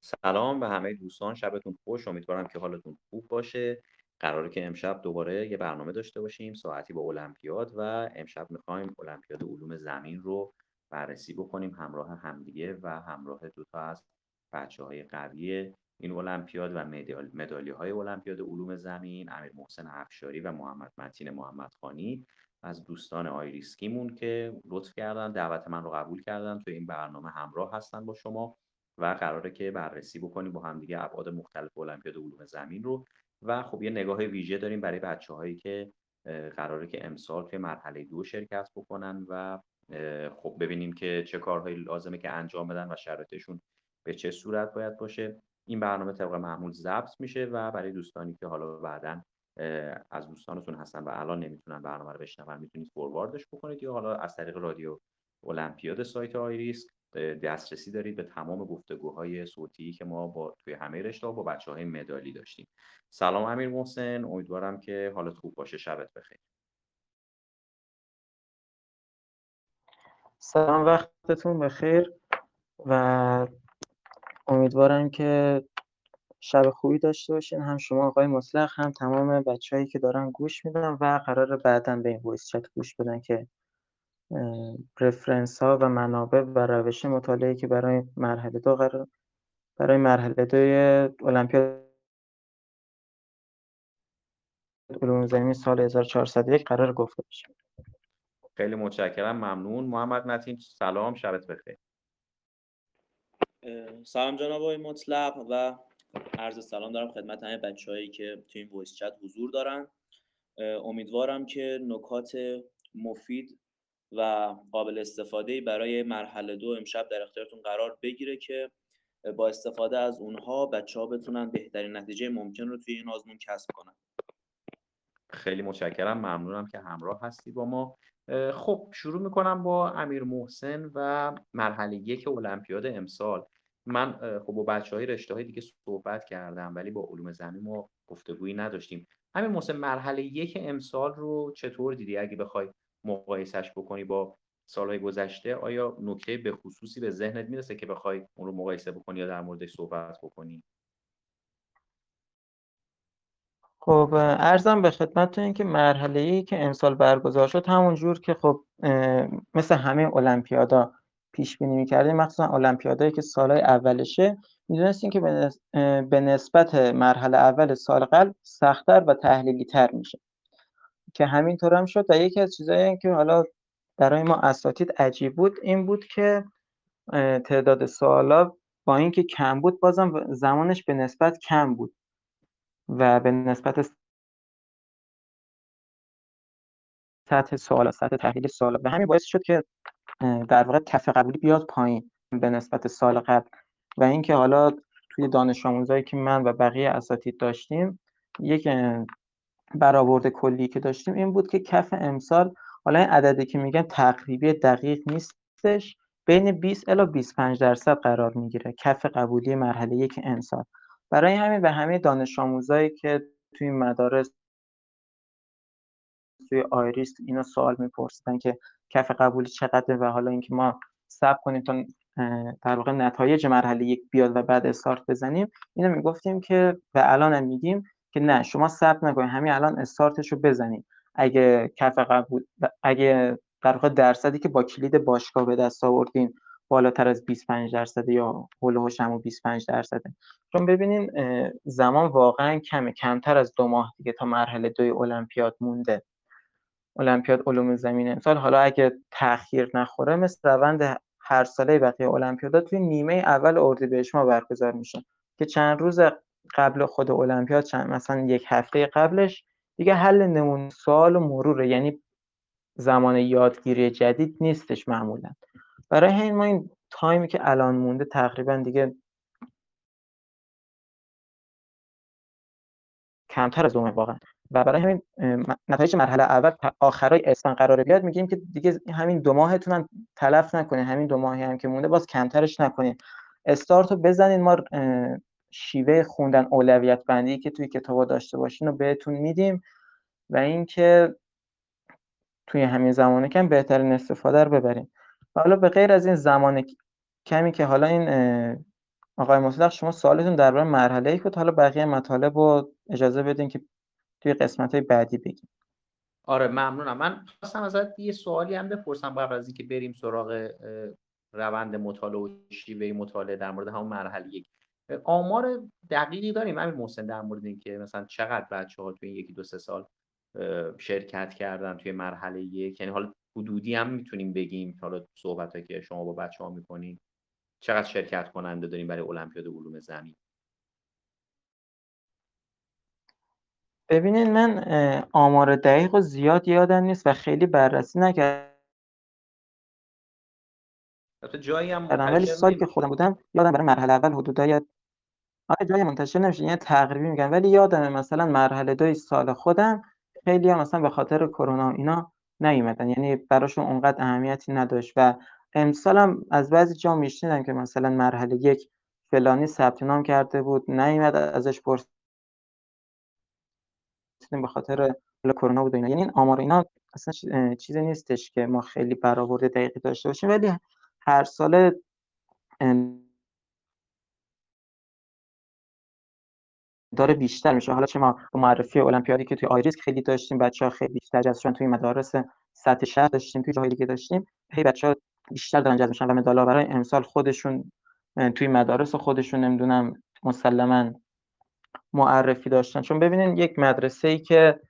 سلام به همه دوستان شبتون خوش. امیدوارم که حالتون خوب باشه. قراره که امشب دوباره یه برنامه داشته باشیم ساعتی با المپیاد و امشب می‌خوایم المپیاد علوم زمین رو بررسی بکنیم همراه همدیگه و همراه دوتا از بچه های قوی این المپیاد و مدالی های المپیاد علوم زمین امیر محسن افشاری و محمد متین محمد خانی. از دوستان آیریسکیمون که لطف کردن دعوت من رو قبول کردن تو این برنامه همراه هستن با شما. و قراره که بررسی بکنیم با هم دیگه ابعاد مختلف المپیاد علوم زمین رو. و خب یه نگاه ویژه داریم برای بچه هایی که قراره که امسال توی مرحله دو شرکت بکنن و خب ببینیم که چه کارهایی لازمه که انجام بدن و شرایطشون به چه صورت باید باشه. این برنامه طبق معمول ضبط میشه و برای دوستانی که حالا بعدا از دوستانتون هستن و الان نمی‌تونن برنامه رو بشنون می‌تونید فورواردش بکنید یا حالا از طریق رادیو المپیاد سایت آیریس دسترسی دارید به تمام گفتگوهای صوتی که ما با توی همه رشته با بچه های مدالی داشتیم. سلام امیر محسن امیدوارم که حالت خوب باشه. شبت بخیر. سلام وقتتون بخیر و امیدوارم که شب خوبی داشته باشین. هم شما آقای مطلق هم تمام بچههایی که دارن گوش میدن و قرار بعدا به این ویس چت گوش بدن که reference ها و منابع و روش مطالعه که برای مرحله دو قرار برای مرحله دوی المپیاد علوم زمین سال 1401 قرار گفته بشه. خیلی متشکرم ممنون. محمد متین سلام شبت بخیر. سلام جناب آقای مطلق و عرض سلام دارم خدمت همه بچههایی که تو این voice chat حضور دارن. امیدوارم که نکات مفید و قابل استفاده برای مرحله دو امشب در اختیارتون قرار بگیره که با استفاده از اونها بچه ها بتونن بهترین نتیجه ممکن رو توی این آزمون کسب کنن. خیلی متشکرم. ممنونم که همراه هستی با ما. خب شروع می‌کنم با امیر محسن و مرحله یک المپیاد امسال. من خب با بچه های رشته های دیگه صحبت کردم ولی با علوم زمین ما گفتگویی نداشتیم. امیر محسن مرحله یک امسال رو چطور دیدی؟ اگه بخوای مقایسش بکنی با سالهای گذشته آیا نکته به خصوصی به ذهنت می‌رسه که بخوای اون رو مقایسه بکنی یا در موردش صحبت بکنی؟ خب ارزم به خدمتتون که مرحله ای که امسال برگزار شد همون جور که خب مثل همه المپیادا پیش بینی می‌کردیم. مخصوصا المپیادایی که سالهای اولشه. می‌دونستیم که به نسبت مرحله اول سال قبل سختتر و تحلیلی تر میشه. که همینطور هم شد و یکی از چیزایی که حالا برای ما اساتید عجیب بود این بود که تعداد سوالا با اینکه کم بود بازم زمانش به نسبت کم بود و به نسبت سطح سوال سطح تحلیل سوال به همین باعث شد که در واقع کف قبولی بیاد پایین به نسبت سال قبل و اینکه حالا توی دانش آموزایی که من و بقیه اساتید داشتیم یک برآورد کلی که داشتیم این بود که کف امسال حالا این عددی که میگن تقریبی دقیق نیستش بین 20 الی 25 درصد قرار می‌گیره. کف قبولی مرحله یک امسال. برای همین به همه دانش آموزایی که توی مدارس توی آیریست اینا سوال میپرسیدن که کف قبولی چقدره و حالا اینکه ما صبر کنیم تا در واقع نتایج مرحله یک بیاد و بعد استارت بزنیم اینو می‌گفتیم که و الان هم میگیم که نه شما ثبت نکنید همین الان استارتش رو بزنید اگه کف قبول اگه در واقع درصدی که با کلید باشگاه به دست آوردین بالاتر از 25 درصد یا هول هم 25 درصده. چون ببینین زمان واقعا کمه. کمتر از دو ماه دیگه تا مرحله دوی المپیاد مونده. المپیاد علوم زمین امسال. حالا اگه تاخیر نخوره مثل روند هر ساله بقیه المپیادا توی نیمه اول اردیبهشت ما برگزار میشه که چند روز قبل خود المپیاد چند؟ مثلا یک هفته قبلش. دیگه حل نمون سوال و مروره. یعنی زمان یادگیری جدید نیستش معمولا. برای همین ما این تایمی که الان مونده تقریبا دیگه کمتر از دومه واقعا. و برای همین نتایج مرحله اول آخرای اسفند قرار بیاد. میگیم که دیگه همین دو ماهتون هم تلف نکنین. همین دو ماهی هم که مونده باز کمترش نکنین. استارت رو بزنین. ما شیوه خوندن اولویت بندی که توی کتابا داشته باشین رو بهتون میدیم و اینکه توی همین زمان کم بهترین استفاده رو ببرین. حالا به غیر از این زمان کمی که حالا این آقای مطلق شما سوالتون درباره مرحله یک بود. حالا بقیه مطالب رو اجازه بدین که توی قسمت های بعدی بگیم. آره ممنونم. من خواستم ازت یه سوالی هم بپرسم قبل از اینکه بریم سراغ روند مطالعه و شیوه مطالعه در مورد همون مرحله یک. آمار دقیقی داریم. همین محسن در مورد اینکه مثلا چقدر بچه ها توی این یکی دو سه سال شرکت کردن توی مرحله یک. یعنی حالا حدودی هم می‌تونیم بگیم. حالا صحبت که شما با بچه ها می‌کنین چقدر شرکت کننده داریم برای المپیاد علوم زمین؟ ببینید من آمار دقیق و زیاد یادم نیست و خیلی بررسی نکردم. جایی هم ولی سالی که خودم بودم یادم برای مرحله اول حدودای آره جایی منتشر نمیشه یعنی تقریبی میگن. ولی یادمه مثلا مرحله دوی سال خودم خیلی هم مثلا به خاطر کرونا اینا نیومدن. یعنی براشون اونقدر اهمیتی نداشت. و امسال هم از بعضی جا میشنیدم که مثلا مرحله یک فلانی ثبت نام کرده بود نیومد ازش پرسیدیم به خاطر کرونا بود اینا. یعنی این آمار اینا اصلا چیزی نیستش که ما خیلی برآورد دقیقی داشته باشیم. ولی هر ساله داره بیشتر میشه. حالا چه ما معرفی المپیادی که توی آیریس خیلی داشتیم بچه ها خیلی بیشتر جذب شدن توی مدارس سطح شهر داشتیم توی جاهای دیگه داشتیم هی بچه ها بیشتر دارن جذب میشن. و مدال برای امسال خودشون توی مدارس خودشون نمی‌دونم مسلما معرفی داشتن. چون ببینین یک مدرسه ای که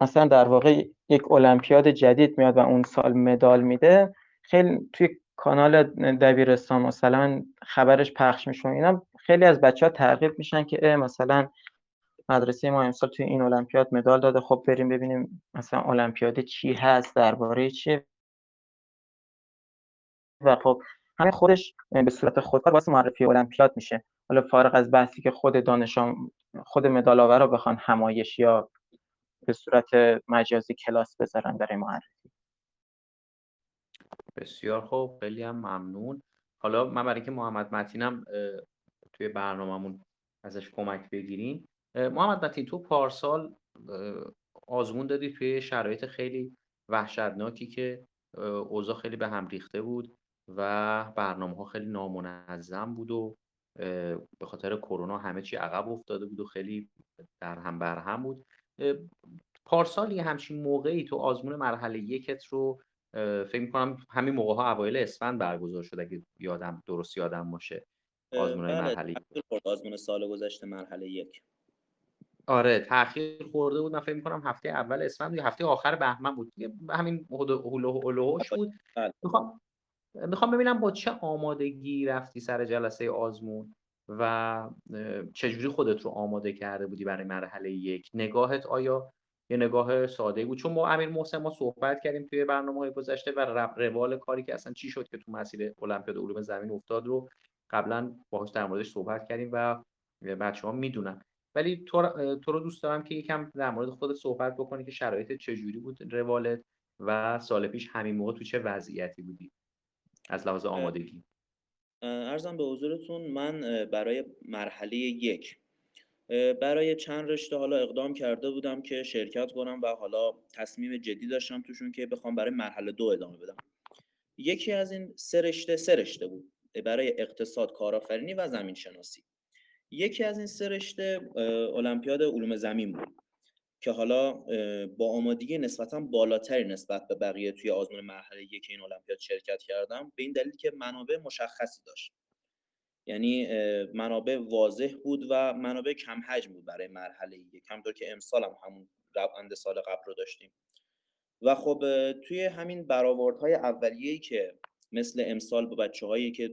مثلا در واقع یک المپیاد جدید میاد و اون سال مدال میده خیلی توی کانال دبیرستان مثلا خبرش پخش میشه اینا. خیلی از بچه ها ترغیب میشن که مثلا مدرسه ما امسال توی این المپیاد مدال داده خب بریم ببینیم مثلا المپیاد چی هست درباره چیه و خب همین خودش به صورت خودکار واسه معرفی المپیاد میشه. حالا فارغ از بحثی که خود دانشان خود مدال آورا بخوان همایش یا به صورت مجازی کلاس بذارن برای معرفی. بسیار خوب خیلی هم ممنون. حالا من برای اینکه محمد متینم توی برنامهمون ازش کمک بگیریم. محمد متین تو پارسال آزمون دادی توی شرایط خیلی وحشتناکی که اوضاع خیلی به هم ریخته بود و برنامه ها خیلی نامنظم بود و به خاطر کرونا همه چی عقب افتاده بود و خیلی در هم بر هم بود پارسال یه همچین موقعی تو آزمون مرحله یکت رو فکر می‌کنم همین موقع ها اوایل اسفند برگزار شد اگه یادم درست یادم باشه. آزمون بله، مرحله آزمون سال گذشته مرحله یک. آره تاخیر خورده بود. من فکر می‌کنم هفته اول اسفند یا هفته آخر بهمن بود. همین هولوش بود. بله. می‌خوام می‌خوام ببینم با چه آمادگی رفتی سر جلسه آزمون و چجوری خودت رو آماده کرده بودی برای مرحله یک؟ نگاهت آیا یه نگاه ساده بود؟ چون با امیر محسن ما صحبت کردیم توی برنامه های گذشته و روال کاری که اصلا چی شد که تو مسیر المپیاد علوم زمین افتاد رو قبلا باهاش در موردش صحبت کردیم و بچه ها می‌دونن ولی تو, تو رو دوست دارم که یکم در مورد خودت صحبت بکنی که شرایط چجوری بود روالت و سال پیش همین موقع تو چه وضعیتی بودی از لحاظ آمادگی؟ ارزم به حضورتون من برای مرحله یک برای چند رشته حالا اقدام کرده بودم که شرکت کنم و حالا تصمیم جدی داشتم توشون که بخوام برای مرحله دو ادامه بدم. یکی از این سه رشته سه رشته بود. برای اقتصاد کارآفرینی و زمین شناسی یکی از این سه رشته المپیاد علوم زمین بود که حالا با آمادگی نسبتا بالاتری نسبت به بقیه توی آزمون مرحله یک این المپیاد شرکت کردم به این دلیل که منابع مشخصی داشت. یعنی منابع واضح بود و منابع کم حجم بود برای مرحله یک همطور که امسال هم همون روند سال قبل رو داشتیم. و خب توی همین برآوردهای اولیه‌ای که مثل امسال با بچه هایی که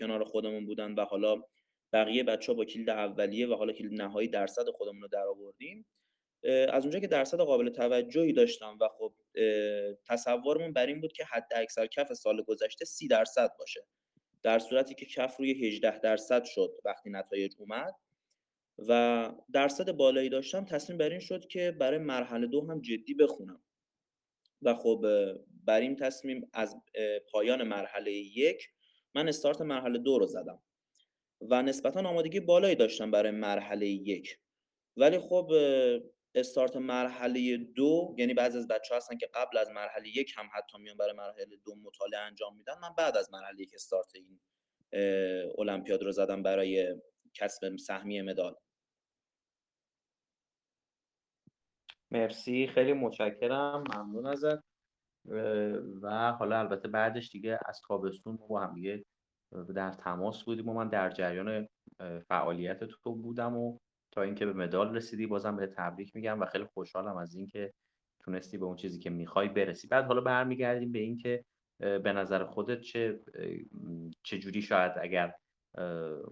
کنار خودمون بودن و حالا بقیه بچه ها با کلید اولیه و حالا کلید نهایی درصد خودمون رو در آوردیم از اونجا که درصد قابل توجهی داشتم و خب تصورمون بر این بود که حد اکثر کف سال گذشته سی درصد باشه. در صورتی که کف روی 18 درصد شد وقتی نتایج اومد و درصد بالایی داشتم تصمیم بر این شد که برای مرحله دو هم جدی بخونم. و خب بر این تصمیم از پایان مرحله یک من استارت مرحله دو رو زدم و نسبتا آمادگی بالایی داشتم برای مرحله یک. ولی خب استارت مرحله دو یعنی بعضی از بچه هستن که قبل از مرحله یک هم حتی میان برای مرحله دو مطالعه انجام میدن. من بعد از مرحله یک استارت این المپیاد رو زدن برای کسب سهمیه مدال. مرسی خیلی متشکرم ممنون ازت. و حالا البته بعدش دیگه از تابستون با هم دیگه در تماس بودیم و من در جریان فعالیت تو بودم و تا اینکه به مدال رسیدی بازم به تبریک میگم و خیلی خوشحالم از اینکه تونستی به اون چیزی که می‌خوای برسی. بعد حالا برمیگردیم به اینکه به نظر خودت چه چه جوری شاید اگر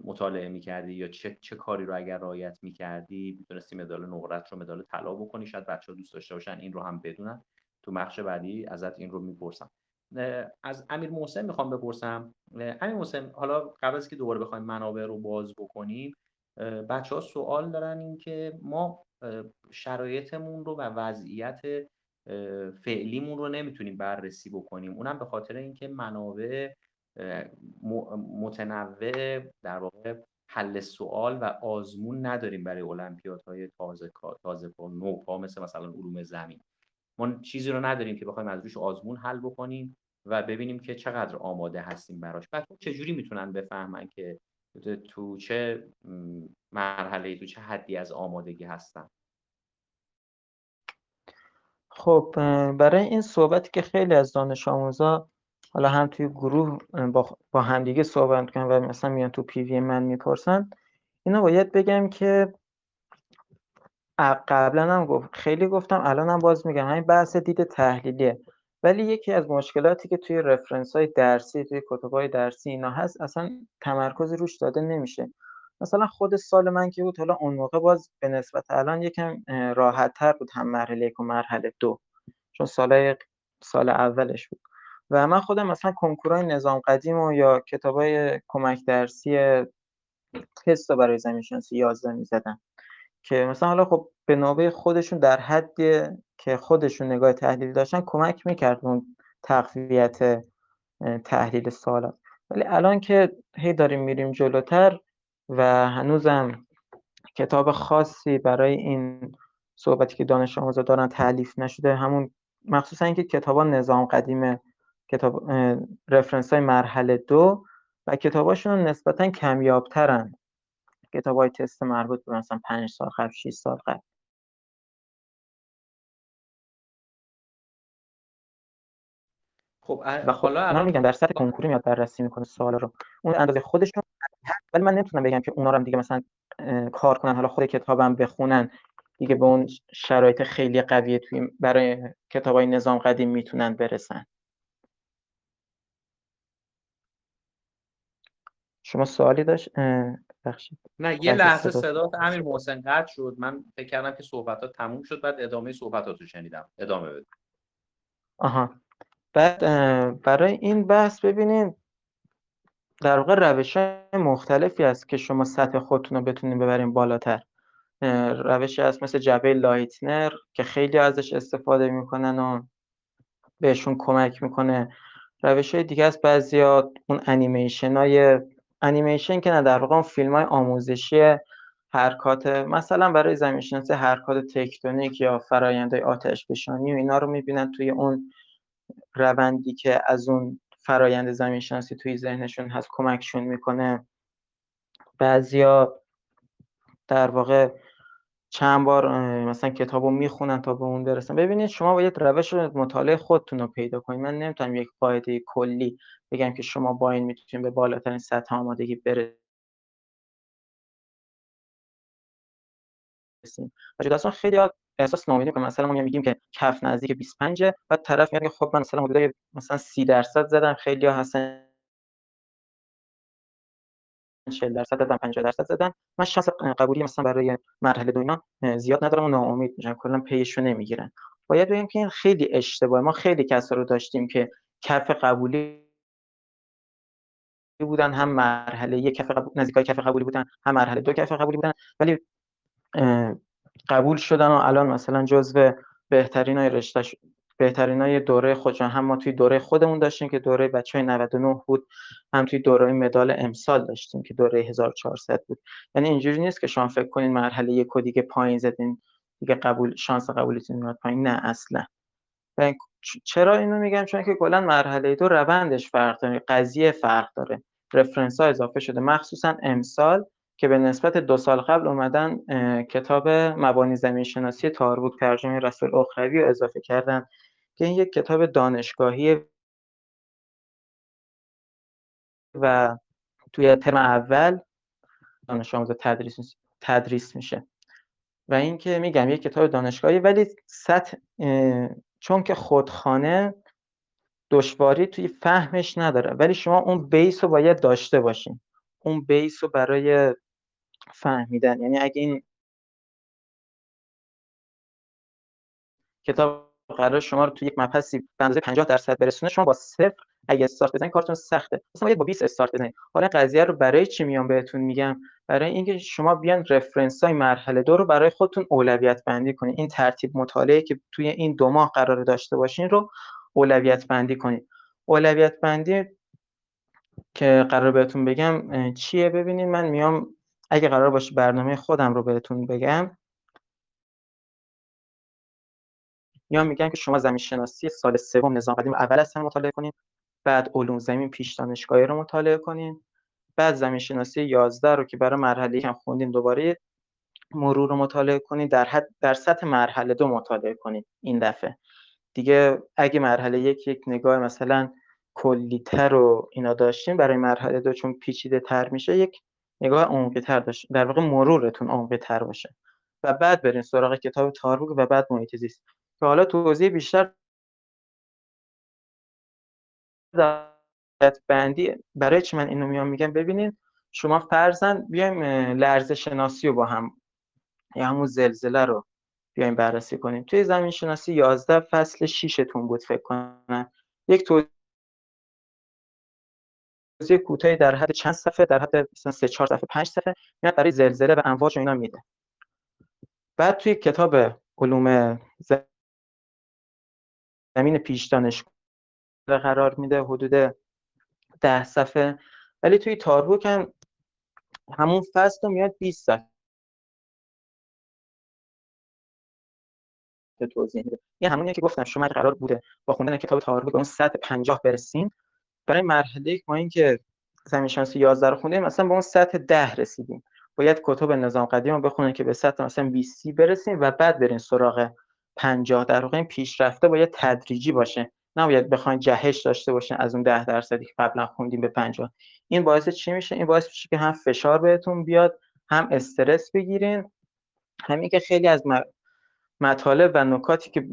مطالعه می‌کردی یا چه, چه کاری رو اگر رعایت می‌کردی می‌تونستی مدال نقرت رو مدال طلا بکنی شاید بچه ها دوست داشته باشن این رو هم بدونن. تو بخش بعدی ازت این رو می‌پرسم. از امیر محسن می‌خوام بپرسم. امیر محسن حالا قبل از که دوباره بخوایم منابع رو باز بکنیم بچه ها سوال دارن این که ما شرایطمون رو و وضعیت فعلیمون رو نمی‌تونیم بررسی بکنیم. اونم به خاطر اینکه منابع متنوع در واقع حل سوال و آزمون نداریم برای المپیادهای تازه تازه نوپا مثل مثلا علوم زمین. ما چیزی رو نداریم که بخوایم از روش آزمون حل بکنیم و ببینیم که چقدر آماده هستیم براش. بعد چجوری می‌تونن بفهمن که تو چه مرحله تو چه حدی از آمادگی هستن؟ خب برای این صحبتی که خیلی از دانش آموزا حالا هم توی گروه با, با همدیگه صحبت کنن و مثلا میان تو پیوی من می‌پرسن. اینو باید بگم که قبلا هم گفت خیلی گفتم الان هم باز میگم همین بحث دید تحلیلیه. ولی یکی از مشکلاتی که توی رفرنس های درسی توی کتب های درسی اینا هست اصلا تمرکز روش داده نمیشه. مثلا خود سال من که بود حالا اون موقع باز به نسبت الان یکم راحت تر بود هم مرحله یک و مرحله دو. چون سال سال اولش بود. و من خودم مثلا کنکورای نظام قدیم و یا کتابای کمک درسی تست برای زمین شناسی 11 می‌زدم. که مثلا حالا خب به نوبه خودشون در حد که خودشون نگاه تحلیل داشتن کمک می‌کرد اون تقویت تحلیل سوالات. ولی الان که هی داریم میریم جلوتر و هنوزم کتاب خاصی برای این صحبتی که دانش آموزا دارن تعلیف نشده همون مخصوصا اینکه کتابا نظام قدیم کتاب رفرنس های مرحله دو و کتاباشون نسبتا کمیابترن. کتاب های تست مربوط به مثلا پنج سال قبل 6 سال قبل. خب و خب حالا من میگم در سطح کنکوری میاد بررسی می‌کنه سوال رو. اون اندازه خودشون ولی من نمی‌تونم بگم که اونا رو هم دیگه مثلا کار کنن حالا خود کتابم بخونن. دیگه به اون شرایط خیلی قویه توی برای کتابای نظام قدیم می‌تونن برسن. شما سوالی داشت؟ بخشید نه یه لحظه صدا امیر محسن قطع شد. من فکر کردم که صحبت ها تموم شد بعد ادامه صحبتات رو شنیدم. ادامه بده. آها. بعد برای این بحث ببینید در واقع روش مختلفی هست که شما سطح خودتون رو بتونید ببرین بالاتر. روشی هست مثل جبه لایتنر که خیلی ازش استفاده می‌کنن و بهشون کمک می‌کنه. روش های دیگه است بعضیا اون انیمیشن های انیمیشن که نه در واقع فیلم های آموزشی حرکات مثلا برای زمین شناسی حرکات تکتونیک یا فرایندهای آتش بشانی و اینا رو می‌بینن توی اون روندی که از اون فرایند زمین شناسی توی ذهنشون هست کمکشون می‌کنه. بعضیا در واقع چند بار مثلا کتاب رو می‌خونن تا به اون برسن. ببینید شما باید روش مطالعه خودتون رو پیدا کنید. من نمی‌تونم یک قاعده کلی بگم که شما با این می‌تونید به بالاترین سطح آمادگی برسید و خیلی احساس ناامیدی که مثلا ما میگیم که کف نزدیک 25 بعد طرف میگه خب من مثلا حدود مثلا 30 درصد زدم خیلی ها هستن 40 درصد زدم 50 درصد زدن. من شانس قبولی مثلا برای مرحله دو اینا زیاد ندارم و ناامید میشم کلا پیشو نمی‌گیرن. باید بگیم که این خیلی اشتباه. ما خیلی کسا رو داشتیم که کف قبولی بودن هم مرحله یک کف قبول نزدیکای کف قبولی بودن هم مرحله دو کف قبولی بودن. ولی قبول شدن و الان مثلا جزو بهترین های رشته بهترین های دوره خودشون هم ما توی دوره خودمون داشتیم که دوره بچه های 99 بود هم توی دوره مدال امسال داشتیم که دوره 1400 بود. یعنی اینجوری نیست که شما فکر کنین مرحله یک و دیگه پایین زدین دیگه قبول شانس قبولتون میاد پایین. نه اصلا. چرا اینو میگم؟ چون که کلا مرحله دو روندش فرق داره قضیه فرق داره. رفرنس ها اضافه شده. مخصوصا امسال که به نسبت دو سال قبل اومدن کتاب مبانی زمین شناسی تاربوک ترجمه رسول اخروی رو اضافه کردن که این یک کتاب دانشگاهی و توی ترم اول دانش آموز تدریس تدریس میشه. و اینکه میگم یک کتاب دانشگاهی ولی سطح چون که خودخانه دشواری توی فهمش نداره. ولی شما اون بیس رو باید داشته باشین. اون بیس رو برای فهمیدن. یعنی اگه این کتاب قرار شما رو توی یک مبحثی به اندازه 50 درصد برسونه شما با صفر اگه استارت بزنید کارتون سخته. مثلا باید با 20 استارت بزنید حالا قضیه رو برای چی میام بهتون میگم؟ برای اینکه شما بیان رفرنس های مرحله دو رو برای خودتون اولویت بندی کنید این ترتیب مطالعه که توی این دو ماه قرار داشته باشین رو اولویت بندی کنید اولویت بندی که قرار بهتون بگم چیه؟ ببینید من میام اگه قرار باشه برنامه خودم رو بهتون بگم. یا میگم که شما زمین شناسی سال سوم نظام قدیم اول اصلا مطالعه کنید بعد علوم زمین پیش دانشگاهی رو مطالعه کنید بعد زمین شناسی 11 رو که برای مرحله هم خوندیم دوباره مرور رو مطالعه کنید در حد در سطح مرحله دو مطالعه کنید این دفعه. دیگه اگه مرحله یک یک نگاه مثلا کلیتر رو اینا داشتیم برای مرحله دو چون پیچیده تر میشه یک نگاه عمقی تر داشت. در واقع مرورتون عمقی تر باشه. و بعد برین سراغ کتاب تاربوک و بعد محیط زیست. که حالا توضیح بیشتر بندی برای چی من اینو میام میگم؟ ببینید شما فرزن بیایم لرزه شناسی رو با هم یا همون زلزله رو بیایم بررسی کنیم. توی زمین شناسی 11 فصل 6 تون بود فکر کنم. یک توضیح کوتاهی در حد چند صفحه؟ در حد مثلا 3 4 صفحه 5 صفحه میاد برای زلزله و امواج و اینا میده. بعد توی کتاب علوم زمین پیش دانشگاه قرار میده حدود ده صفحه. ولی توی تاربوک هم همون فصل رو میاد 20 صفحه. توضیح میده. این همونیه که گفتم شما قرار بوده با خوندن کتاب تاربوک به اون سطح 50 برسین برای مرحله ما اینکه زمین شناسی 11 رو خوندیم مثلا به اون سطح 10 رسیدیم. باید کتب نظام قدیم رو بخونید که به سطح مثلا 20 برسیم و بعد برین سراغ 50 در واقع این پیشرفته باید تدریجی باشه. نباید بخواین جهش داشته باشین از اون 10 درصدی که قبلا خوندیم به 50 این باعث چی میشه؟ این باعث میشه که هم فشار بهتون بیاد هم استرس بگیرین. همین که خیلی از مطالب و نکاتی که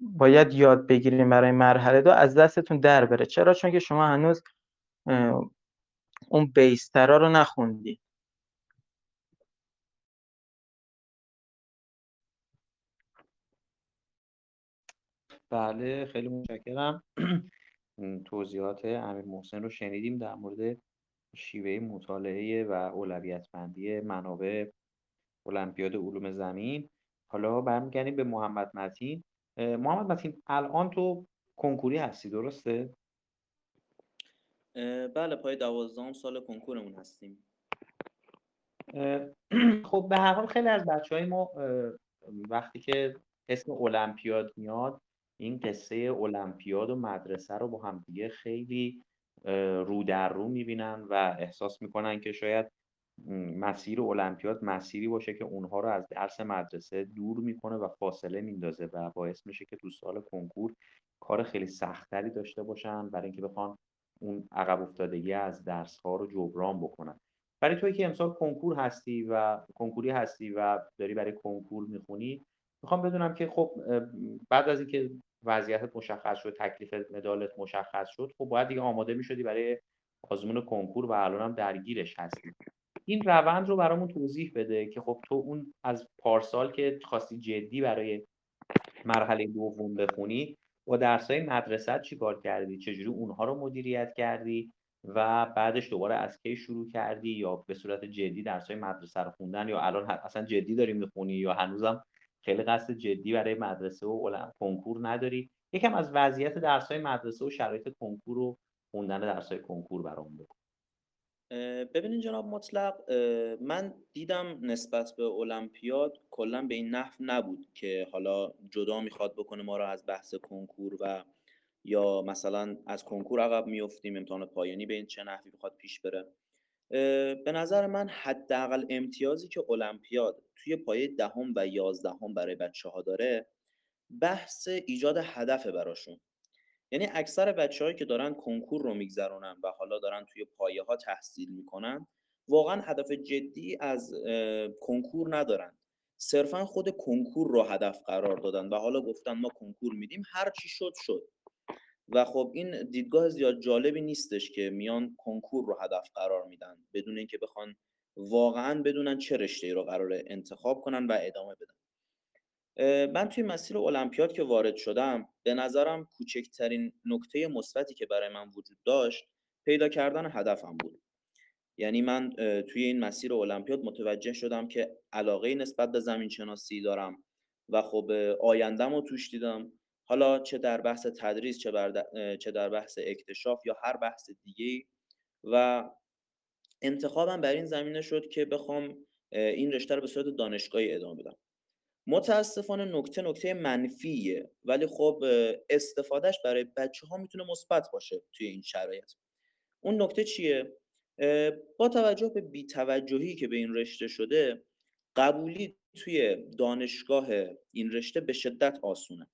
باید یاد بگیریم برای مرحله دو از دستتون در بره. چرا؟ چون که شما هنوز اون بیسترا رو نخوندی بله خیلی متشکرم. توضیحات امیر محسن رو شنیدیم در مورد شیوه مطالعه و اولویت بندی منابع المپیاد علوم زمین. حالا برمیگردیم به محمد متین. محمد متین الان تو کنکوری هستی درسته؟ بله پای دوازدهم سال کنکورمون هستیم. خب به هر حال خیلی از بچه های ما وقتی که اسم المپیاد میاد این قصه المپیاد و مدرسه رو با هم دیگه خیلی رو در رو می‌بینن و احساس می‌کنن که شاید مسیر المپیاد مسیری باشه که اونها رو از درس مدرسه دور می‌کنه و فاصله میندازه و باعث میشه که تو سال کنکور کار خیلی سختتری داشته باشن برای اینکه بخوان اون عقب افتادگی از درس ها رو جبران بکنن. برای توی که امسال کنکور هستی و کنکوری هستی و داری برای کنکور می‌خونی می‌خوام بدونم که خب بعد از اینکه وضعیتت مشخص شد تکلیف مدالت مشخص شد خب باید دیگه آماده می‌شدی برای آزمون کنکور و الان هم درگیرش هستی. این روند رو برامون توضیح بده که خب تو اون از پارسال که خواستی جدی برای مرحله دوم بخونی با درسای مدرسه چی کار کردی؟ چجوری اونها رو مدیریت کردی؟ و بعدش دوباره از کی شروع کردی؟ یا به صورت جدی درسای مدرسه رو خوندن؟ یا الان اصلا جدی داری می‌خونی یا هنوزم خیلی قصد جدی برای مدرسه و کنکور نداری. یکم از وضعیت درسای مدرسه و شرایط کنکور و خوندن درسای کنکور برامون بگو. ببینین جناب مطلق من دیدم نسبت به المپیاد کلا به این نحو نبود که حالا جدا می‌خواد بکنه ما رو از بحث کنکور و یا مثلا از کنکور عقب میفتیم امتحان پایانی به این چه نحوی بخواد پیش بره. به نظر من حداقل امتیازی که المپیاد توی پایه دهم و یازدهم برای بچه ها داره بحث ایجاد هدف براشون. یعنی اکثر بچههایی که دارن کنکور رو میگذرونن و حالا دارن توی پایه ها تحصیل می‌کنن واقعا هدف جدی از کنکور ندارن. صرفا خود کنکور رو هدف قرار دادن و حالا گفتن ما کنکور میدیم هر چی شد شد. و خب این دیدگاه زیاد جالبی نیستش که میان کنکور رو هدف قرار میدن بدون اینکه بخوان واقعا بدونن چه رشته رو قرار انتخاب کنن و ادامه بدن. من توی مسیر المپیاد که وارد شدم به نظرم کوچکترین نکته مثبتی که برای من وجود داشت پیدا کردن هدفم بود. یعنی من توی این مسیر المپیاد متوجه شدم که علاقه نسبت به زمین شناسی دارم و خب آیندم رو توش دیدم. حالا چه در بحث تدریس چه, چه در بحث اکتشاف یا هر بحث دیگه و انتخابم بر این زمینه شد که بخوام این رشته رو به صورت دانشگاهی ادامه بدم. متاسفانه نکته نکته منفیه ولی خب استفادهش برای بچه ها می‌تونه مثبت باشه توی این شرایط. اون نکته چیه؟ با توجه به بیتوجهی که به این رشته شده قبولی توی دانشگاه این رشته به شدت آسونه.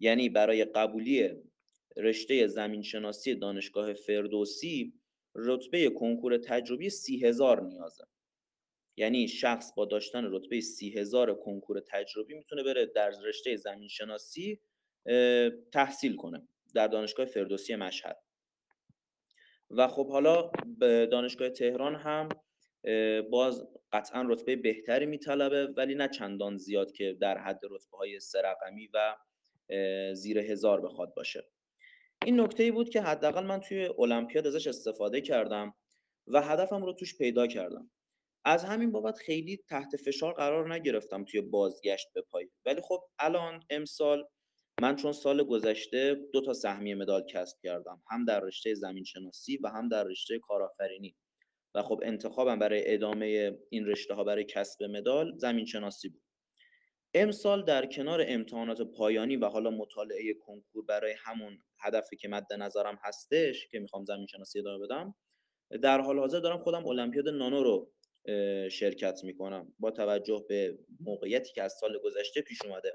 یعنی برای قبولی رشته زمینشناسی دانشگاه فردوسی رتبه کنکور تجربی سی هزار نیازه. یعنی شخص با داشتن رتبه سی هزار کنکور تجربی می‌تونه بره در رشته زمینشناسی تحصیل کنه در دانشگاه فردوسی مشهد. و خب حالا به دانشگاه تهران هم باز قطعا رتبه بهتری میطلبه ولی نه چندان زیاد که در حد رتبه های سرقمی و زیر هزار بخواد باشه. این نکته ای بود که حداقل من توی المپیاد ازش استفاده کردم و هدفم رو توش پیدا کردم. از همین بابت خیلی تحت فشار قرار نگرفتم توی بازگشت به پای. ولی خب الان امسال من چون سال گذشته دو تا سهمیه مدال کسب کردم هم در رشته زمین شناسی و هم در رشته کارآفرینی. و خب انتخابم برای ادامه این رشته ها برای کسب مدال زمین شناسی بود. امسال در کنار امتحانات پایانی و حالا مطالعه کنکور برای همون هدفی که مد نظرم هستش که می‌خوام زمین شناسی ادامه بدم در حال حاضر دارم خودم المپیاد نانو رو شرکت می‌کنم. با توجه به موقعیتی که از سال گذشته پیش اومده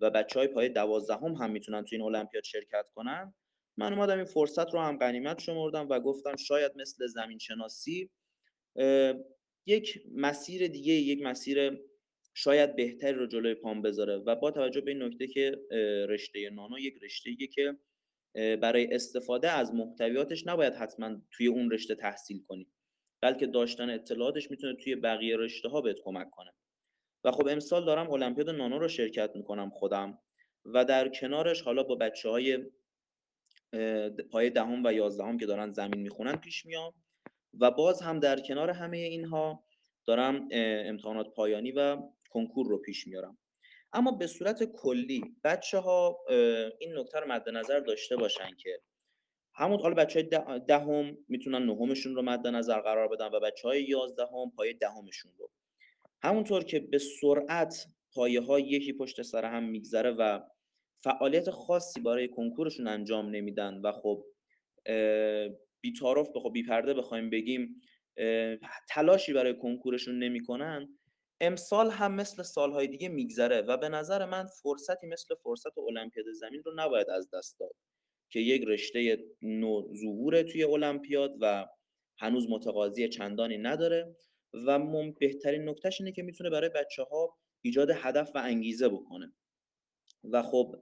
و بچه های پای دوازدهم هم می‌تونن تو این المپیاد شرکت کنن من اومدم این فرصت رو هم غنیمت شمردم و گفتم شاید مثل زمین شناسی یک مسیر دیگه یک مسیر شاید بهتری رو جلوی پام بذاره. و با توجه به این نکته که رشته نانو یک رشته که برای استفاده از محتویاتش نباید حتما توی اون رشته تحصیل کنی. بلکه داشتن اطلاعاتش می‌تونه توی بقیه رشته ها بهت کمک کنه. و خب امسال دارم المپیاد نانو رو شرکت می‌کنم خودم و در کنارش حالا با بچه های پای دهم و یازدهم که دارن زمین می‌خونن پیش میام و باز هم در کنار همه اینها دارم امتحانات پایانی و کنکور رو پیش میارم. اما به صورت کلی بچه ها این نکته رو مد نظر داشته باشن که همون حالا بچه های دهم می‌تونن نهمشون رو مد نظر قرار بدن و بچه های یازدهم پای دهمشون رو. همونطور که به سرعت پایه ها یکی پشت سر هم میگذره و فعالیت خاصی برای کنکورشون انجام نمیدن و خب بیتارف بخواه بیپرده بخوایم بگیم تلاشی برای کنکورشون نمی‌کنن امسال هم مثل سالهای دیگه میگذره و به نظر من فرصتی مثل فرصت المپیاد زمین رو نباید از دست داد که یک رشته نو ظهور توی المپیاد و هنوز متقاضی چندانی نداره و بهترین نکتهش اینه که می‌تونه برای بچه ها ایجاد هدف و انگیزه بکنه. و خب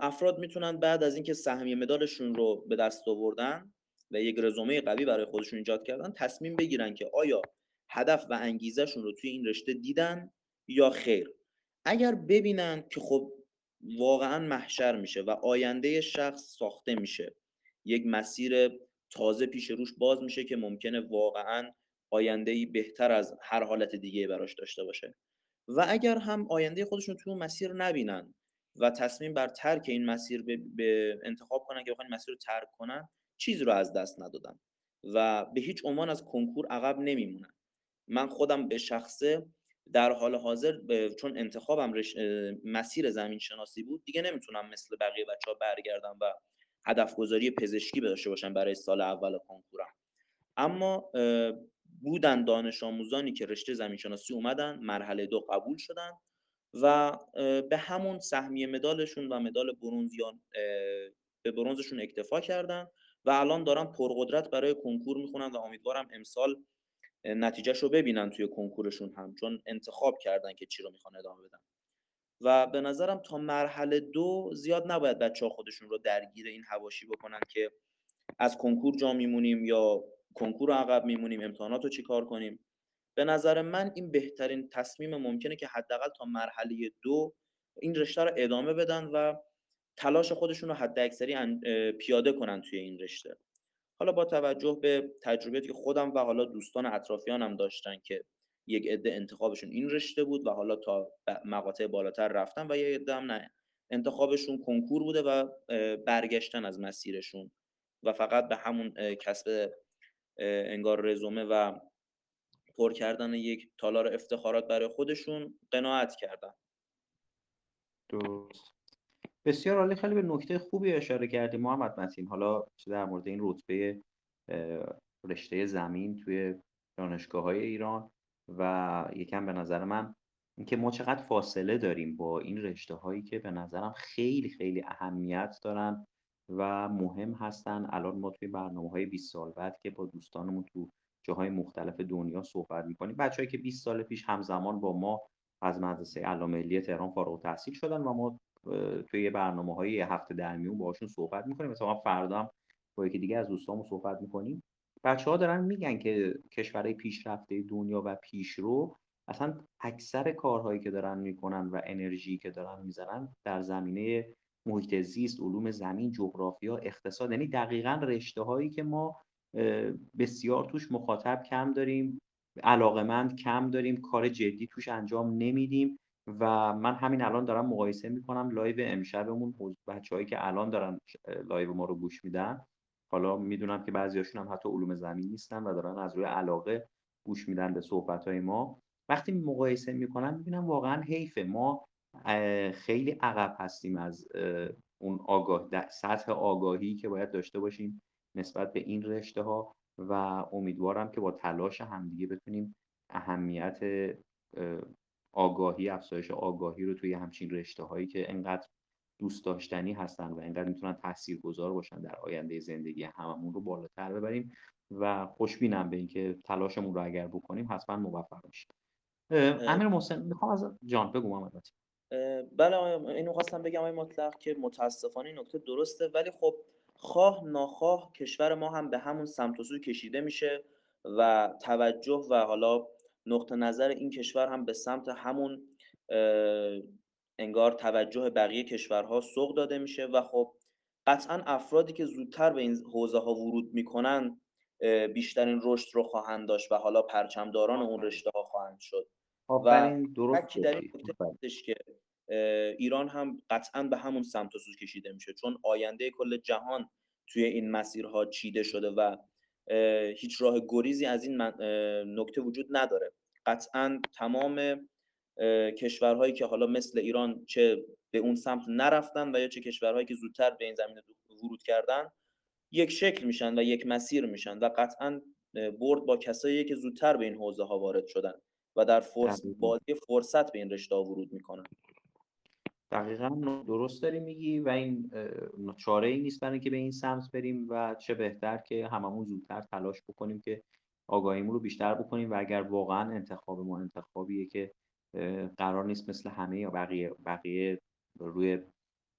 افراد می‌تونن بعد از اینکه سهمیه مدالشون رو به دست آوردن و یک رزومه قوی برای خودشون ایجاد کردن تصمیم بگیرن که آیا هدف و انگیزهشون رو توی این رشته دیدن یا خیر. اگر ببینن که خب واقعا محشر میشه و آینده شخص ساخته میشه یک مسیر تازه پیش روش باز میشه که ممکنه واقعا آینده ای بهتر از هر حالت دیگه براش داشته باشه. و اگر هم آینده خودشون توی مسیر نبینن و تصمیم بر ترک این مسیر به, انتخاب کنن که بخوان مسیر رو ترک کنن چیزی رو از دست ندادن و به هیچ عنوان از کنکور عقب نمیمونن. من خودم به شخصه در حال حاضر چون انتخابم مسیر زمین شناسی بود دیگه نمی‌تونم مثل بقیه بچه ها برگردم و هدف گذاری پزشکی داشته باشم برای سال اول کنکورم. اما بودن دانش آموزانی که رشته زمین شناسی اومدن مرحله دو قبول شدن و به همون سهمیه مدالشون و مدال برونز یا به برونزشون اکتفا کردن و الان دارن پرقدرت برای کنکور می‌خونن و امیدوارم امسال نتیجهش رو ببینن توی کنکورشون هم چون انتخاب کردن که چی رو می‌خوان ادامه بدن. و به نظرم تا مرحله دو زیاد نباید بچه ها خودشون رو درگیر این هواشی بکنن که از کنکور جا میمونیم یا کنکور رو عقب میمونیم امتحانات رو چیکار کنیم. به نظر من این بهترین تصمیم ممکنه که حداقل تا مرحله دو این رشته رو ادامه بدن و تلاش خودشون رو حد اکثری پیاده کنن توی این رشته. حالا با توجه به تجربیاتی که خودم و حالا دوستان اطرافیانم داشتن که یک عده انتخابشون این رشته بود و حالا تا مقاطع بالاتر رفتن و یه عده هم نه. انتخابشون کنکور بوده و برگشتن از مسیرشون و فقط به همون کسب انگار رزومه و پر کردن یک تالار افتخارات برای خودشون قناعت کردن. درست. بسیار عالی خیلی به نکته خوبی اشاره کردی محمد متین. حالا در مورد این رتبه رشته زمین توی دانشگاه های ایران و یکم به نظر من اینکه ما چقدر فاصله داریم با این رشته هایی که به نظرم خیلی خیلی اهمیت دارن و مهم هستن. الان ما توی برنامه های 20 سال بعد که با دوستانمون تو جاهای مختلف دنیا صحبت می‌کنیم بچههایی که 20 سال پیش همزمان با ما از مدرسه علامه ملی تهران فارغ التحصیل شدن و ما توی برنامه های هفته در میون باهاشون صحبت می‌کنیم. مثلا فردا هم با یکی دیگه از دوستامون صحبت می‌کنیم. بچه ها دارن میگن که کشورهای پیشرفته دنیا و پیشرو اصلا اکثر کارهایی که دارن می‌کنن و انرژی که دارن می‌ذارن در زمینه محیط زیست علوم زمین جغرافیا اقتصاد. یعنی دقیقا رشته هایی که ما بسیار توش مخاطب کم داریم علاقمند کم داریم کار جدی توش انجام نمیدیم. و من همین الان دارم مقایسه می‌کنم live امشبمون بچههایی که الان دارن لایو ما رو گوش میدن. حالا می‌دونم که بعضیاشون هم حتی علوم زمین نیستن و دارن از روی علاقه گوش میدن به صحبت های ما. وقتی مقایسه می‌کنم می‌بینم واقعا حیفه. ما خیلی عقب هستیم از اون آگاه سطح آگاهی که باید داشته باشیم نسبت به این رشته ها و امیدوارم که با تلاش همدیگه بتونیم اهمیت آگاهی افزایش آگاهی رو توی همچین رشته هایی که انقدر دوست داشتنی هستن و انقدر می‌تونن گذار باشن در آینده زندگی هممون رو بالاتر ببریم و خوشبینم به اینکه تلاشمون رو اگر بکنیم حتما موفق میشیم. امیر محسن می‌خوام از جان بگو محمد بله اینو خواستم بگم آقای مطلق که متاسفانه این نکته درسته ولی خب خواه ناخواه کشور ما هم به همون سمت و سوی کشیده میشه و توجه و حالا نقطه نظر این کشور هم به سمت همون انگار توجه بقیه کشورها سوق داده میشه و خب قطعا افرادی که زودتر به این حوزه ها ورود می‌کنن بیشترین رشد رو خواهند داشت و حالا پرچمداران اون رشته ها خواهند شد. و درست در این که ایران هم قطعا به همون سمت و سو کشیده میشه. چون آینده کل جهان توی این مسیرها چیده شده و هیچ راه گریزی از این نکته وجود نداره. قطعا تمام کشورهایی که حالا مثل ایران چه به اون سمت نرفتن و یا چه کشورهایی که زودتر به این زمینه ورود کردن یک شکل میشن و یک مسیر میشن و قطعا برد با کسایی که زودتر به این حوزه ها وارد شدن و در فرص بازی فرصت به این رشته ورود می‌کنن. دقیقا درست داری میگی و این چاره ای نیست برای که به این سمت بریم و چه بهتر که هممون زودتر تلاش بکنیم که آگاهیمون رو بیشتر بکنیم و اگر واقعا انتخاب ما انتخابیه که قرار نیست مثل همه یا بقیه بقیه روی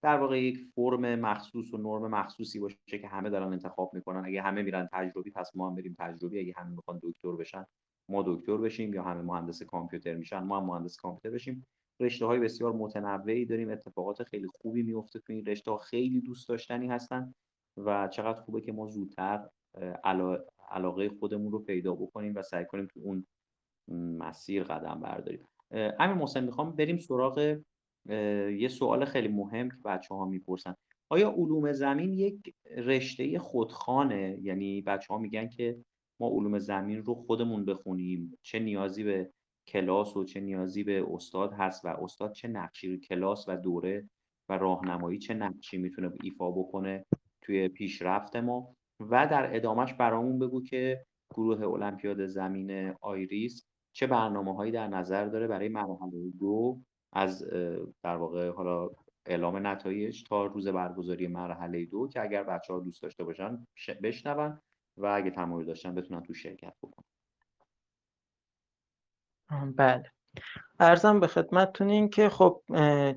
در واقع یک فرم مخصوص و نرم مخصوصی باشه که همه دارن انتخاب می‌کنن. اگه همه میرن تجربی پس ما هم بریم تجربی. اگه همه می‌خوان دکتر بشن ما دکتر بشیم یا همه مهندس کامپیوتر میشن ما هم مهندس کامپیوتر بشیم. رشته های بسیار متنوعی داریم. اتفاقات خیلی خوبی میفته تو این رشته. ها خیلی دوست داشتنی هستن و چقدر خوبه که ما زودتر علاقه خودمون رو پیدا بکنیم و سعی کنیم تو اون مسیر قدم برداریم. امیر محسن می‌خوام بریم سراغ یه سوال خیلی مهم که بچه ها می‌پرسن. آیا علوم زمین یک رشته خودخانه؟ یعنی بچه ها میگن که ما علوم زمین رو خودمون بخونیم. چه نیازی به کلاس و چه نیازی به استاد هست و استاد چه نقشی کلاس و دوره و راهنمایی چه نقشی می‌تونه ایفا بکنه توی پیشرفت ما و در ادامهش برامون بگو که گروه المپیاد زمین آیریس چه برنامه هایی در نظر داره برای مرحله دو از در واقع حالا اعلام نتایج تا روز برگزاری مرحله دو که اگر بچه ها دوست داشته باشن بشنون و اگه تمایل داشتن بتونن تو شرکت بکنن. بله. ارزم به خدمتتون این که خب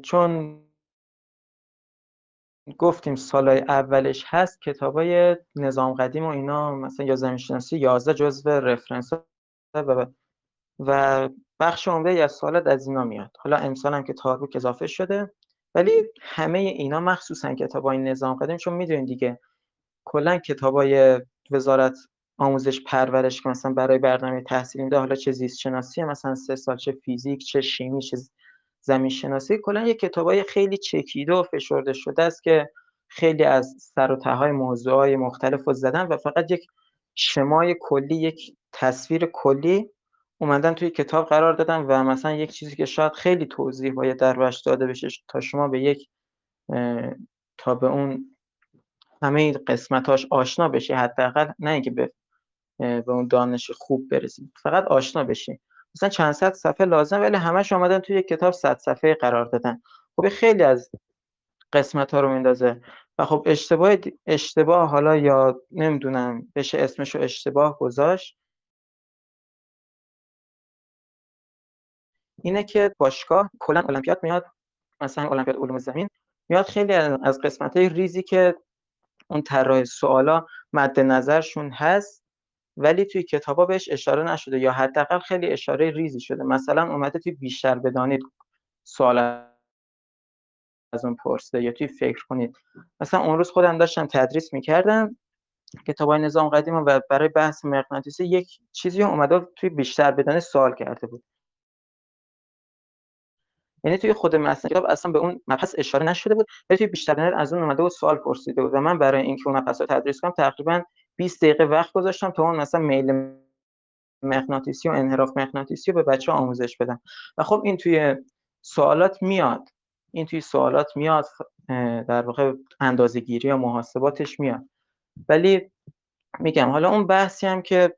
چون گفتیم سالهای اولش هست کتابای نظام قدیم و اینا مثلا یا زمین شناسی 11 جزو رفرنس و و بخش عمده از سوالات از اینا میاد. حالا امسال هم که تاربوک اضافه شده ولی همه اینا مخصوصا کتابای نظام قدیم چون می‌دونید دیگه کلا کتابای وزارت آموزش پرورش که مثلا برای برنامه تحصیلی میده حالا چه زیست شناسی مثلا سه سال چه فیزیک چه شیمی چه زمین شناسی کلا یه کتابای خیلی چکیده و فشرده شده است که خیلی از سر و تهای موضوعهای مختلف رو زدن و فقط یک شمای کلی یک تصویر کلی اومدن توی کتاب قرار دادن و مثلا یک چیزی که شاید خیلی توضیح باید در داده بشه تا شما به یک تا به اون همه قسمتاش آشنا بشی حداقل. نه اینکه به به اون دانش خوب برسید فقط آشنا بشی مثلا چند صد صفحه لازم ولی همش اومدن توی کتاب صد صفحه قرار دادن. خب خیلی از قسمت ها رو میندازه. و خب اشتباه اشتباه حالا یا نمی‌دونم بشه اسمش رو اشتباه گذاشت. اینه که باشگاه کلا المپیاد میاد مثلا المپیاد علوم زمین میاد خیلی از قسمت های ریزی که اون طراح سوالا مد نظرشون هست. ولی توی کتابا بهش اشاره نشده یا حداقل خیلی اشاره ریزی شده. مثلا اومده توی بیشتر بدانید سوال از اون پرسه یا توی فکر کنید. مثلا اون روز خودم داشتم تدریس می‌کردم کتاب نظام قدیم و برای بحث مغناطیسی یک چیزی اومده توی بیشتر بدانید سوال کرده بود. یعنی توی خود متن کتاب اصلا به اون مبحث اشاره نشده بود ولی توی بیشتر از اون اومده و سوال پرسیده بود و من برای اینکه اون مبحث رو تدریس کنم تقریبا 20 دقیقه وقت گذاشتم تا اون مثلا میل مغناطیسی و انحراف مغناطیسی رو به بچه آموزش بدم. و خب این توی سوالات میاد. این توی سوالات میاد در واقع اندازه گیری یا محاسباتش میاد. ولی میگم حالا اون بحثی هم که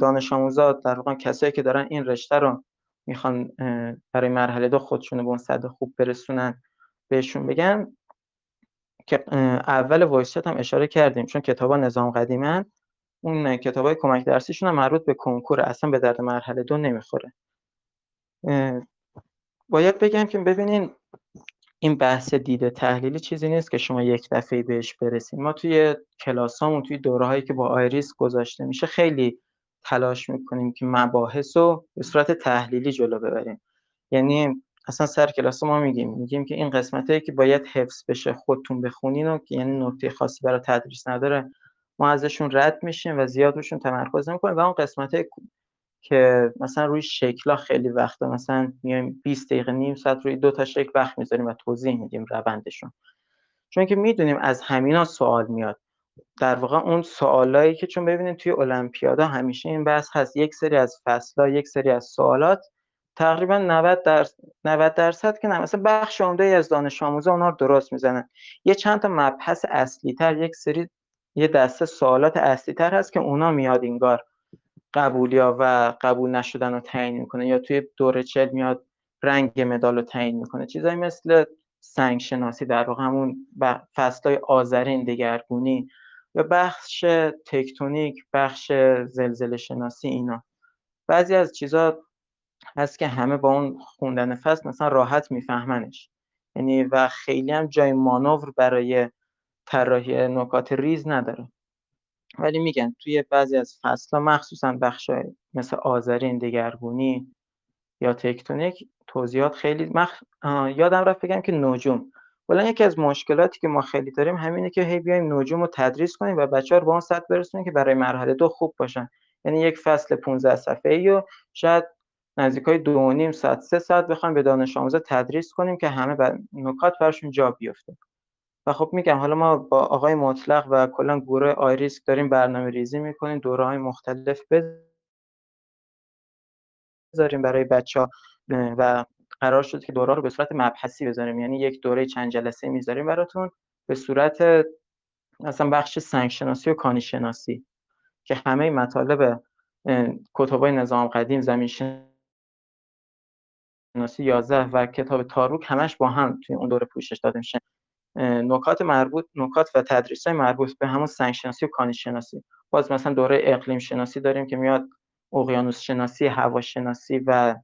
دانش آموزا در واقع کسایی که دارن این رشته رو می‌خوان برای مرحله دو خودشون به اون درصد خوب برسونن بهشون بگم. که اول voice هم اشاره کردیم. چون کتابا نظام قدیمن اون کتابای کمک درسیشون هم مربوط به کنکور اصلا به درد مرحله دو نمی‌خوره. باید بگم که ببینین این بحث دید تحلیلی چیزی نیست که شما یک دفعه بهش برسید ما توی کلاسامون توی دوره هایی که با آیریس گذاشته میشه خیلی تلاش می‌کنیم که مباحث رو به صورت تحلیلی جلو ببریم. یعنی اصلا سر کلاس ما میگیم میگیم که این قسمت که باید حفظ بشه خودتون بخونین و یعنی نکته خاصی برای تدریس نداره. ما ازشون رد میشیم و زیاد روشون تمرکز نمی‌کنیم و اون قسمت که مثلا روی شکلا خیلی وقت مثلا میایم 20 دقیقه نیم ساعت روی دو تا شکل وقت می‌ذاریم و توضیح میدیم روندشون. چون که می‌دونیم از همینا سوال میاد. در واقع اون سوالایی که چون ببینید توی المپیادا همیشه این بحث هست. یک سری از فصلها یک سری از سوالات تقریبا 90 درصد 90 درصد که مثلا بخش عمده از دانش آموزا اونا رو درست می‌زنن. یه چند تا مبحث اصلی تر یک سری یه دسته سوالات اصلی تر هست که اونا میاد انگار قبولیا و قبول نشدن رو تعیین می‌کنه یا توی دوره چل میاد رنگ مدال رو تعیین می‌کنه. چیزایی مثل سنگ شناسی در واقع همون فصلهای آذرین دگرگونی یا بخش تکتونیک بخش زلزله شناسی اینا. بعضی از چیزا هست که همه با اون خوندن فصل مثلا راحت میفهمنش. یعنی و خیلی هم جای مانور برای طراحی نکات ریز نداره. ولی میگن توی بعضی از فصل مخصوصا بخش مثل آذرین دگرگونی یا تکتونیک توضیحات خیلی مخ... یادم رفت بگم که نجوم. ولی یکی از مشکلاتی که ما خیلی داریم همینه که هی بیایم نجوم رو تدریس کنیم و بچه ها رو به اون سطح برسونیم که برای مرحله دو خوب باشن. یعنی یک فصل 15 صفحه و شاید نزدیک های دو و نیم ساعت سه ساعت بخوایم به دانش آموزا تدریس کنیم که همه بر... نکات برشون جا بیفته. و خب میگم حالا ما با آقای مطلق و کلا گروه آیریسک داریم برنامه ریزی می‌کنیم دوره های مختلف بذاریم برای بچه ها و قرار شد که دوره رو به صورت مبحثی بذاریم. یعنی یک دوره چند جلسه می‌ذاریم براتون به صورت مثلا بخش سنگ شناسی و کانی شناسی که همه مطالب کتبای نظام قدیم زمین شناسی 11 و کتاب تاروک همش با هم توی اون دوره پوشش داده میشه. نکات مربوط نکات و تدریس های مربوط به همون سنگ شناسی و کانی شناسی باز مثلا دوره اقلیم شناسی داریم که میاد اقیانوس شناسی هوا شناسی و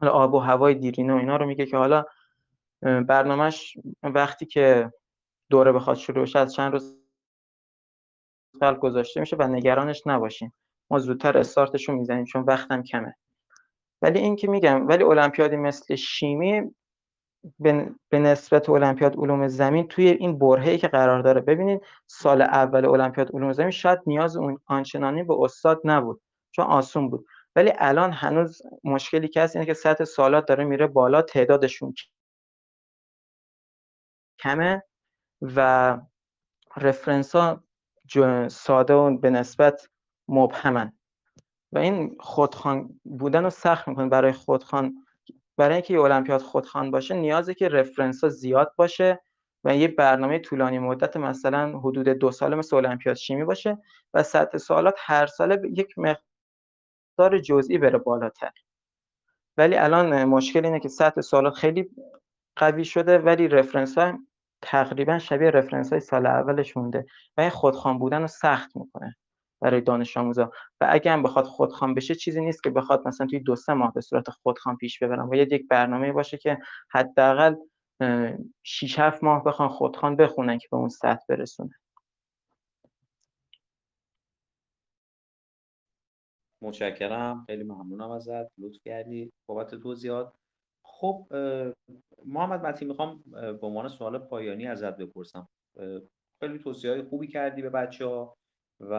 آب و هوای دیرینه و اینا رو میگه که حالا برنامهش وقتی که دوره بخواد شروع بشه از چند روز قبل گذاشته میشه و نگرانش نباشین ما زودتر استارتش رو می‌زنیم چون وقتم کمه. ولی این که میگم ولی المپیادی مثل شیمی به نسبت المپیاد علوم زمین توی این برهه‌ای که قرار داره. ببینید سال اول المپیاد علوم زمین شاید نیاز اون آنچنانی به استاد نبود چون آسون بود. ولی الان هنوز مشکلی که هست اینه که سطح سوالات داره میره بالا تعدادشون کمه و رفرنس ها ساده و به نسبت مبهمن. و این خودخوان بودن رو سخت می‌کنه برای خودخوان. برای اینکه یه المپیاد خودخوان باشه نیازه که رفرنس ها زیاد باشه و یه برنامه طولانی مدت مثلا حدود دو سال مثل المپیاد شیمی باشه و سطح سوالات هر ساله یک مقدار جزئی بره بالاتر. ولی الان مشکل اینه که سطح سوالات خیلی قوی شده ولی رفرنس ها تقریبا شبیه رفرنس های سال اولش مونده و این خودخوان بودن رو سخت می‌کنه. برای دانش آموزا. و اگه هم بخواد خودخوان بشه چیزی نیست که بخواد مثلا توی دو سه ماه به صورت خودخوان پیش ببرم. باید یک برنامه باشه که حداقل 6 7 ماه بخوان خودخوان بخونن که به اون سطح برسونه. متشکرم. خیلی ممنونم ازت. لطف کردی. بابت توضیحات. خب محمد متی می‌خوام به عنوان سوال پایانی ازت بپرسم. خیلی توصیه های خوبی کردی به بچه ها و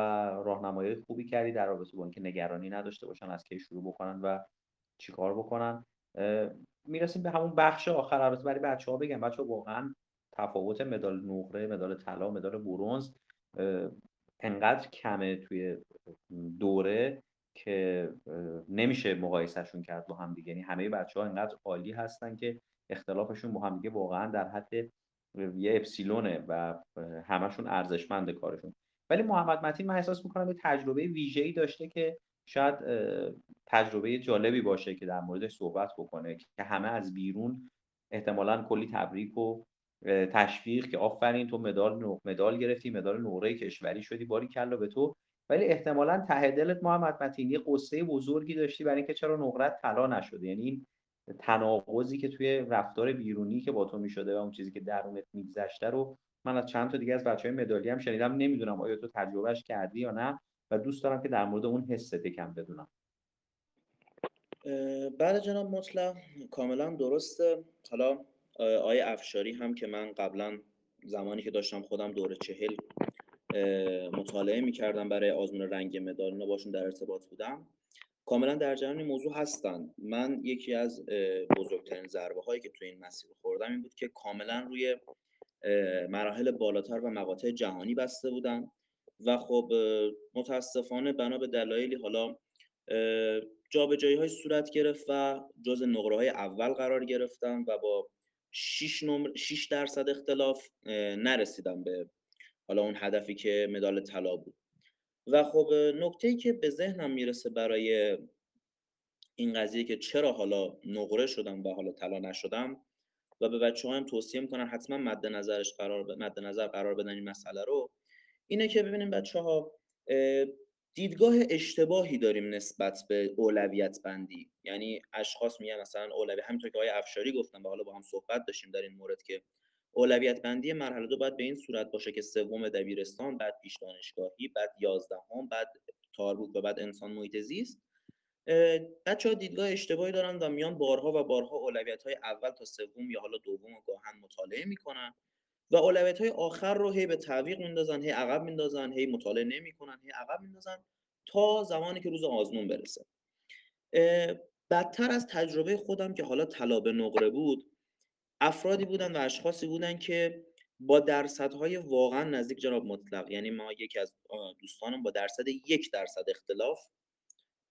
راهنمایی خوبی کردی در رابطه با اینکه نگرانی نداشته باشن از کی شروع بکنن و چیکار بکنن. می‌رسیم به همون بخش آخر. البته برای بچه ها بگم بچه ها واقعا تفاوت مدال نقره مدال طلا مدال برونز انقدر کمه توی دوره که نمیشه مقایسهشون کرد با هم دیگه. یعنی همه بچه ها انقدر عالی هستن که اختلافشون با هم دیگه واقعا در حد یه اپسیلونه و همشون ارزشمند کارشون. ولی محمد متین من احساس می‌کنم یه تجربه ویژه‌ای داشته که شاید تجربه جالبی باشه که در موردش صحبت بکنه که همه از بیرون احتمالا کلی تبریک و تشویق که آفرین تو مدال مدال گرفتی مدال نقره کشوری شدی باری کلا به تو. ولی احتمالا ته دلت محمد متین یه قصه بزرگی داشتی برای اینکه چرا نقرت طلا نشده. یعنی این تناقضی که توی رفتار بیرونی که با تو می‌شده و اون چیزی که درونت میگذشته رو من از چند تا دیگه از بچه های مدالی هم شنیدم. نمی‌دونم آیا تو تجربهش کردی یا نه و دوست دارم که در مورد اون حست کم بدونم. بله جناب مطلق کاملا درسته. حالا آیه افشاری هم که من قبلا زمانی که داشتم خودم دوره چهل مطالعه می‌کردم برای آزمون رنگ مدال اینا باشون در ارتباط بودم. کاملا در جریان موضوع هستن. من یکی از بزرگترین ضربه هایی که تو این مسیر خوردم این بود که کاملا روی مراحل بالاتر و مقاطع جهانی بسته بودن. و خب متاسفانه بنا به دلایلی حالا جابجایی های صورت گرفت و جز نقره های اول قرار گرفتن و با 6 نمر 6 درصد اختلاف نرسیدم به حالا اون هدفی که مدال طلا بود. و خب نکته که به ذهنم می‌رسه برای این قضیه که چرا حالا نقره شدم و حالا طلا نشدم و به بچه هم توصیه می‌کنن حتما مد نظرش قرار ب... مد نظر قرار بدن این مسئله رو. اینه که ببینیم بچه ها دیدگاه اشتباهی داریم نسبت به اولویت بندی. یعنی اشخاص میگن مثلا اولویت همینطور که آقای افشاری گفتن و حالا با هم صحبت داشتیم در این مورد که اولویت بندی مرحله دو باید به این صورت باشه که سوم دبیرستان بعد پیش دانشگاهی بعد یازدهم بعد تاربوک و بعد انسان محیط زیست بچه ها دیدگاه اشتباهی دارن و میان بارها و بارها اولویت های اول تا سوم یا حالا دوم و گاهن مطالعه می‌کنن و اولویت های آخر رو هی به تعویق میندازن هی عقب میندازن هی مطالعه نمی‌کنن هی عقب میندازن تا زمانی که روز آزمون برسه. بدتر از تجربه خودم که حالا طلا به نقره بود افرادی بودن و اشخاصی بودن که با درصدهای واقعا نزدیک جناب مطلق یعنی ما یکی از دوستانم با درصد یک درصد اختلاف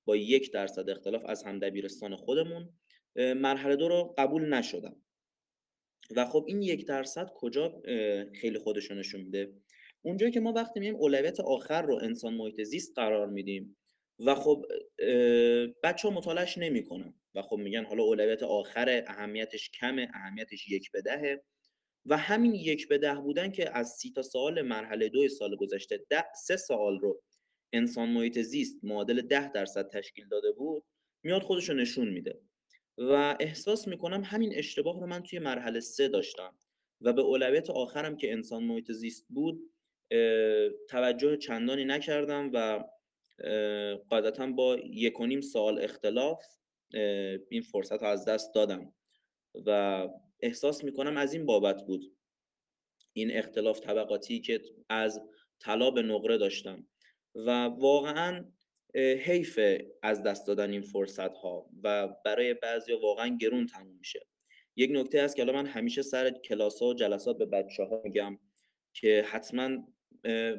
با یک درصد اختلاف از هم دبیرستان خودمون مرحله دو رو قبول نشدم. و خب این یک درصد کجا خیلی خودشو نشون میده؟ اونجایی که ما وقتی میایم اولویت آخر رو انسان محیط زیست قرار میدیم و خب بچه ها مطالعش نمی‌کنن و خب میگن حالا اولویت آخر اهمیتش کمه اهمیتش یک به دهه. و همین یک به ده بودن که از سی تا سال مرحله دو سال گذشته ده سه سال رو انسان محیط زیست معادل ده درصد تشکیل داده بود میاد خودش رو نشون میده. و احساس می‌کنم همین اشتباه رو من توی مرحله سه داشتم و به اولویت آخرم که انسان محیط زیست بود توجه چندانی نکردم و قاعدتا با یک و نیم سال اختلاف این فرصت رو از دست دادم. و احساس می‌کنم از این بابت بود این اختلاف طبقاتی که از طلا به نقره داشتم. و واقعا حیف از دست دادن این فرصت ها و برای بعضی واقعا گرون تموم میشه. یک نکته هست که الان من همیشه سر کلاس ها و جلسات به بچه ها میگم که حتما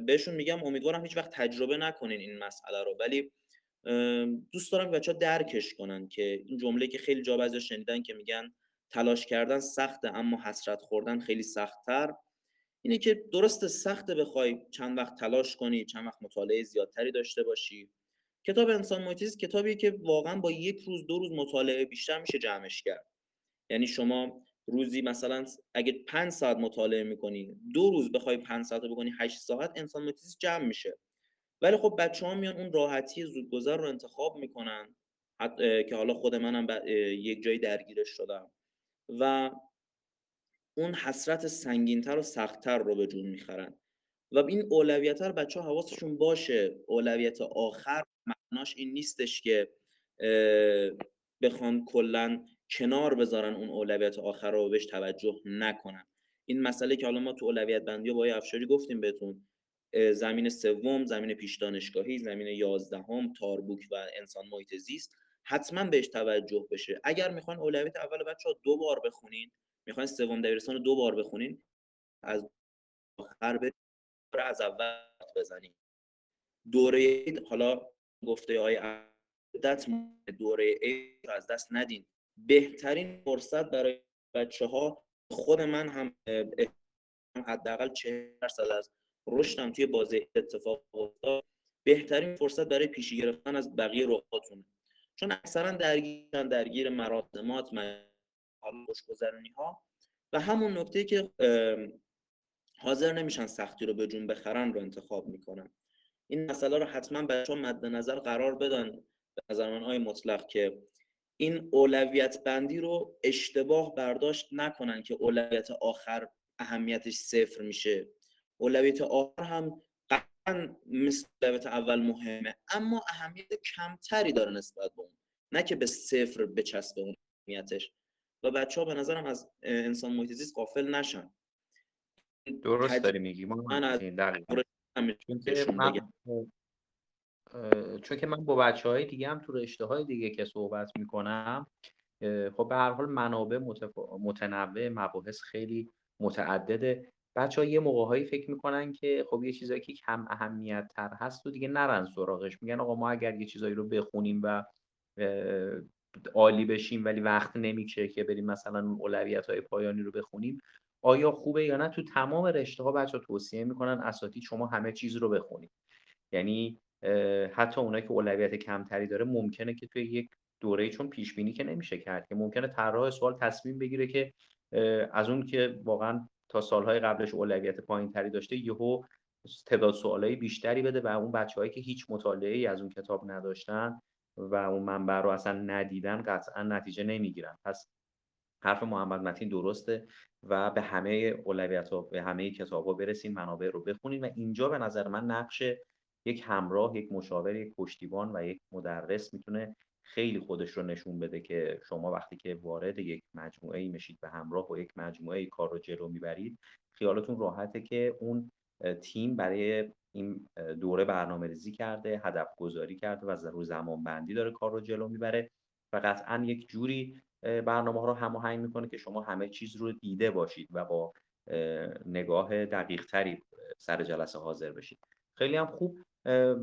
بهشون میگم امیدوارم هیچ وقت تجربه نکنین این مسئله رو ولی دوست دارم بچه ها درکش کنن که این جمله که خیلی جا بعضی شنیدن که میگن تلاش کردن سخته اما حسرت خوردن خیلی سختتر. اینه که درست سخته بخوای چند وقت تلاش کنی چند وقت مطالعه زیادتری داشته باشی. کتاب انسان محیط کتابی که واقعا با یک روز دو روز مطالعه بیشتر میشه جمعش کرد. یعنی شما روزی مثلا اگه 5 ساعت مطالعه می‌کنی دو روز بخوای 5 ساعت بکنی 8 ساعت انسان محیط جمع میشه. ولی خب بچه ها میان اون راحتی زودگذر رو انتخاب می‌کنن که حالا خود منم یک جایی درگیرش شدم. و اون حسرت سنگینتر و سختتر رو به جون می‌خرن. و این اولویت رو بچه ها حواسشون باشه. اولویت آخر معناش این نیستش که بخوان کلا کنار بذارن اون اولویت آخر رو بهش توجه نکنن. این مسئله که حالا ما تو اولویت بندی با افشاری گفتیم بهتون زمین سوم زمین پیش دانشگاهی زمین یازدهم تاربوک و انسان محیط زیست حتما بهش توجه بشه. اگر می‌خوان اولویت اول بچه ها دو بار بخونین می‌خواین سوم دبیرستان رو دو بار بخونین از آخر برید از اول بزنید دوره حالا گفته های عدت دوره ای از دست ندین. بهترین فرصت برای بچه ها خود من هم حداقل 40 درصد از رشدم توی بازی اتفاق افتاد. بهترین فرصت برای پیشی گرفتن از بقیه رقباتونه چون اکثرا درگیرن درگیر مراسمات خوشگذرانی ها و همون نکته که حاضر نمیشن سختی رو به جون بخرن رو انتخاب می‌کنن. این مسئله رو حتما بچه مد نظر قرار بدن به نظر من مطلق که این اولویت بندی رو اشتباه برداشت نکنن که اولویت آخر اهمیتش صفر میشه. اولویت آخر هم قطعا مثل اولویت اول مهمه اما اهمیت کمتری داره نسبت به اون نه که به صفر بچسبه اون اهمیتش. و بچه ها به نظرم از انسان محیط زیست قافل نشن. درست داری میگی من از چون که من, چون که من با بچه های دیگه هم تو رشته های دیگه که صحبت می‌کنم خب به هر حال منابع متنوع مباحث خیلی متعدده. بچه ها یه موقع فکر می‌کنن که خب یه چیزایی که کم اهمیت تر هست و دیگه نرن سراغش. میگن آقا ما اگر یه چیزایی رو بخونیم و عالی بشیم ولی وقت نمیشه که بریم مثلا اولویت های پایانی رو بخونیم. آیا خوبه یا نه؟ تو تمام رشته ها بچه توصیه می‌کنن اساتید شما همه چیز رو بخونید. یعنی حتی اونایی که اولویت کمتری داره ممکنه که توی یک دوره چون پیش بینی که نمیشه کرد که ممکنه طراح سوال تصمیم بگیره که از اون که واقعا تا سالهای قبلش اولویت پایین تری داشته یهو تعداد سوالای بیشتری بده و اون بچههایی که هیچ مطالعه ای از اون کتاب نداشتن و اون منبع رو اصلا ندیدن قطعا نتیجه نمی‌گیرن. پس حرف محمد متین درسته و به همه اولویت ها به همه کتاب ها برسیم منابع رو بخونیم و اینجا به نظر من نقش یک همراه یک مشاور یک پشتیبان و یک مدرس می‌تونه خیلی خودش رو نشون بده که شما وقتی که وارد یک مجموعه ای میشید به همراه و یک مجموعه ای کار رو جلو می‌برید خیالتون راحته که اون تیم برای این دوره برنامه ریزی کرده هدف گذاری کرده و رو زمان بندی داره کار رو جلو می‌بره و قطعا یک جوری برنامه ها رو هماهنگ می‌کنه که شما همه چیز رو دیده باشید و با نگاه دقیق تری سر جلسه حاضر بشید. خیلی هم خوب.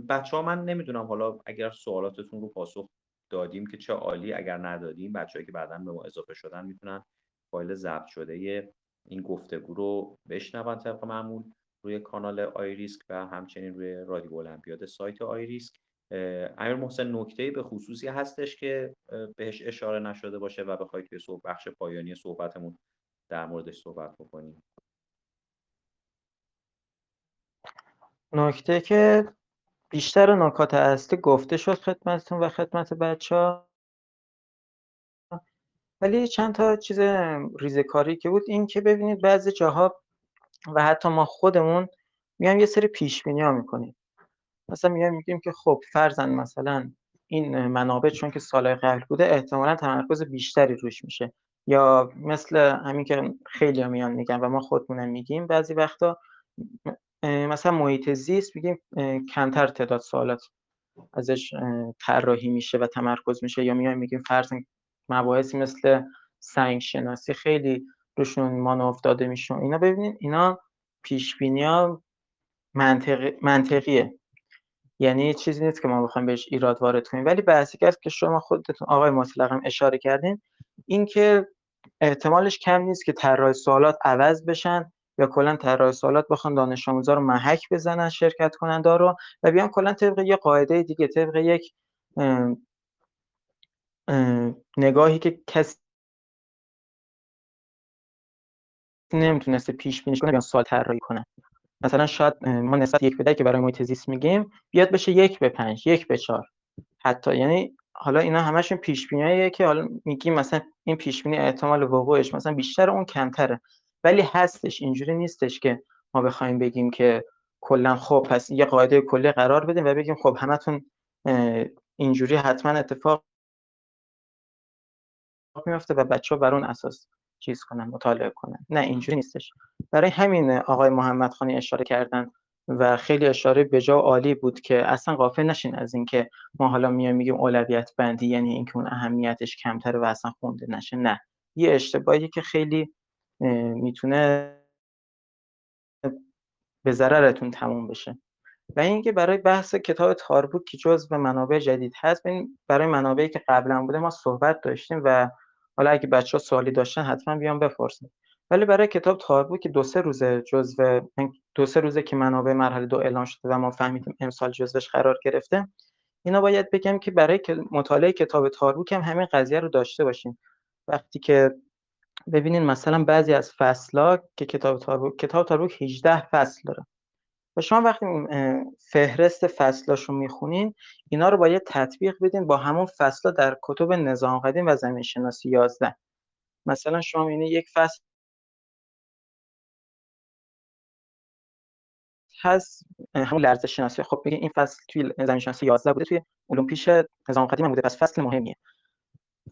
بچه ها من نمی‌دونم حالا اگر سوالاتتون رو پاسخ دادیم که چه عالی اگر ندادیم بچه‌ای که بعدا به ما اضافه شدن می‌تونن فایل ضبط شده این گفتگو رو بشنون طبق معمول. روی کانال آیریسک و همچنین روی رادیو المپیاد سایت آیریسک. امیر محسن نکته به خصوصی هستش که بهش اشاره نشده باشه و بخواید توی بخش پایانی صحبتمون در موردش صحبت بکنیم نکته که بیشتر نکات اصلی گفته شد خدمتتون و خدمت بچه ها ولی چند تا چیز ریزکاری که بود این که ببینید بعضی جاها و حتی ما خودمون میایم یه سری پیش بینی ها می‌کنیم. مثلا میایم میگیم که خب فرزن مثلا این منابع چون که سالهای قبل بوده احتمالا تمرکز بیشتری روش میشه. یا مثل همین که خیلی ها میان میگن و ما خودمونم میگیم بعضی وقتا مثلا محیط زیست میگیم کمتر تعداد سوالات ازش طراحی میشه و تمرکز میشه. یا میایم میگیم فرض مباحثی مثل سنگ شناسی خیلی روشون مانو داده میشه. اینا ببینید اینا پیش ها منطقیه. یعنی چیزی نیست که ما بخوایم بهش ایراد وارد کنیم. ولی بحثی که که شما خودتون آقای مطلقم اشاره کردین این که احتمالش کم نیست که طراح سوالات عوض بشن یا کلا طراح سوالات بخوان دانش آموزا رو محک بزنن شرکت کننده رو و بیان کلا طبق یه قاعده دیگه طبق یک نگاهی که کسی نمی‌تونسته پیش بینی کنه بیان سوال طراحی کنه. مثلا شاید ما نسبت یک به که برای محیط زیست میگیم بیاد بشه یک به پنج یک به چهار. حتی یعنی حالا اینا همشون پیش بینیه که حالا میگیم مثلا این پیش بینی احتمال وقوعش مثلا بیشتر اون کمتره. ولی هستش اینجوری نیستش که ما بخوایم بگیم که کلا خب پس یه قاعده کلی قرار بدیم و بگیم خب همتون اینجوری حتما اتفاق میفته و بچه ها بر اون اساس چیز کنن مطالعه کنن. نه اینجوری نیستش. برای همین آقای محمد خانی اشاره کردن و خیلی اشاره به جا عالی بود که اصلا غافل نشین از اینکه ما حالا میایم میگیم اولویت بندی یعنی اینکه اون اهمیتش کمتره و اصلا خونده نشه. نه. یه اشتباهی که خیلی می‌تونه به ضررتون تموم بشه. و اینکه برای بحث کتاب تاربوک که جزء منابع جدید هست برای منابعی که قبلا بوده ما صحبت داشتیم و حالا اگه بچه ها سوالی داشتن حتما بیان بپرسن. ولی برای کتاب تاربوک که دو سه روزه جزء دو سه روزه که منابع مرحله دو اعلان شده و ما فهمیدیم امسال جزوش قرار گرفته اینا باید بگم که برای مطالعه کتاب تاربوک هم همین قضیه رو داشته باشیم وقتی که ببینین مثلا بعضی از فصلها که کتاب تاربوک کتاب تاربوک 18 فصل داره. و شما وقتی فهرست فصلاشو می‌خونین اینا رو باید تطبیق بدین با همون فصلا در کتب نظام قدیم و زمین شناسی 11 مثلا شما اینه یک فصل هست همون لرزه شناسی. خب بگین این فصل توی زمین شناسی 11 بوده توی علوم پیش نظام قدیم بوده پس فصل مهمیه.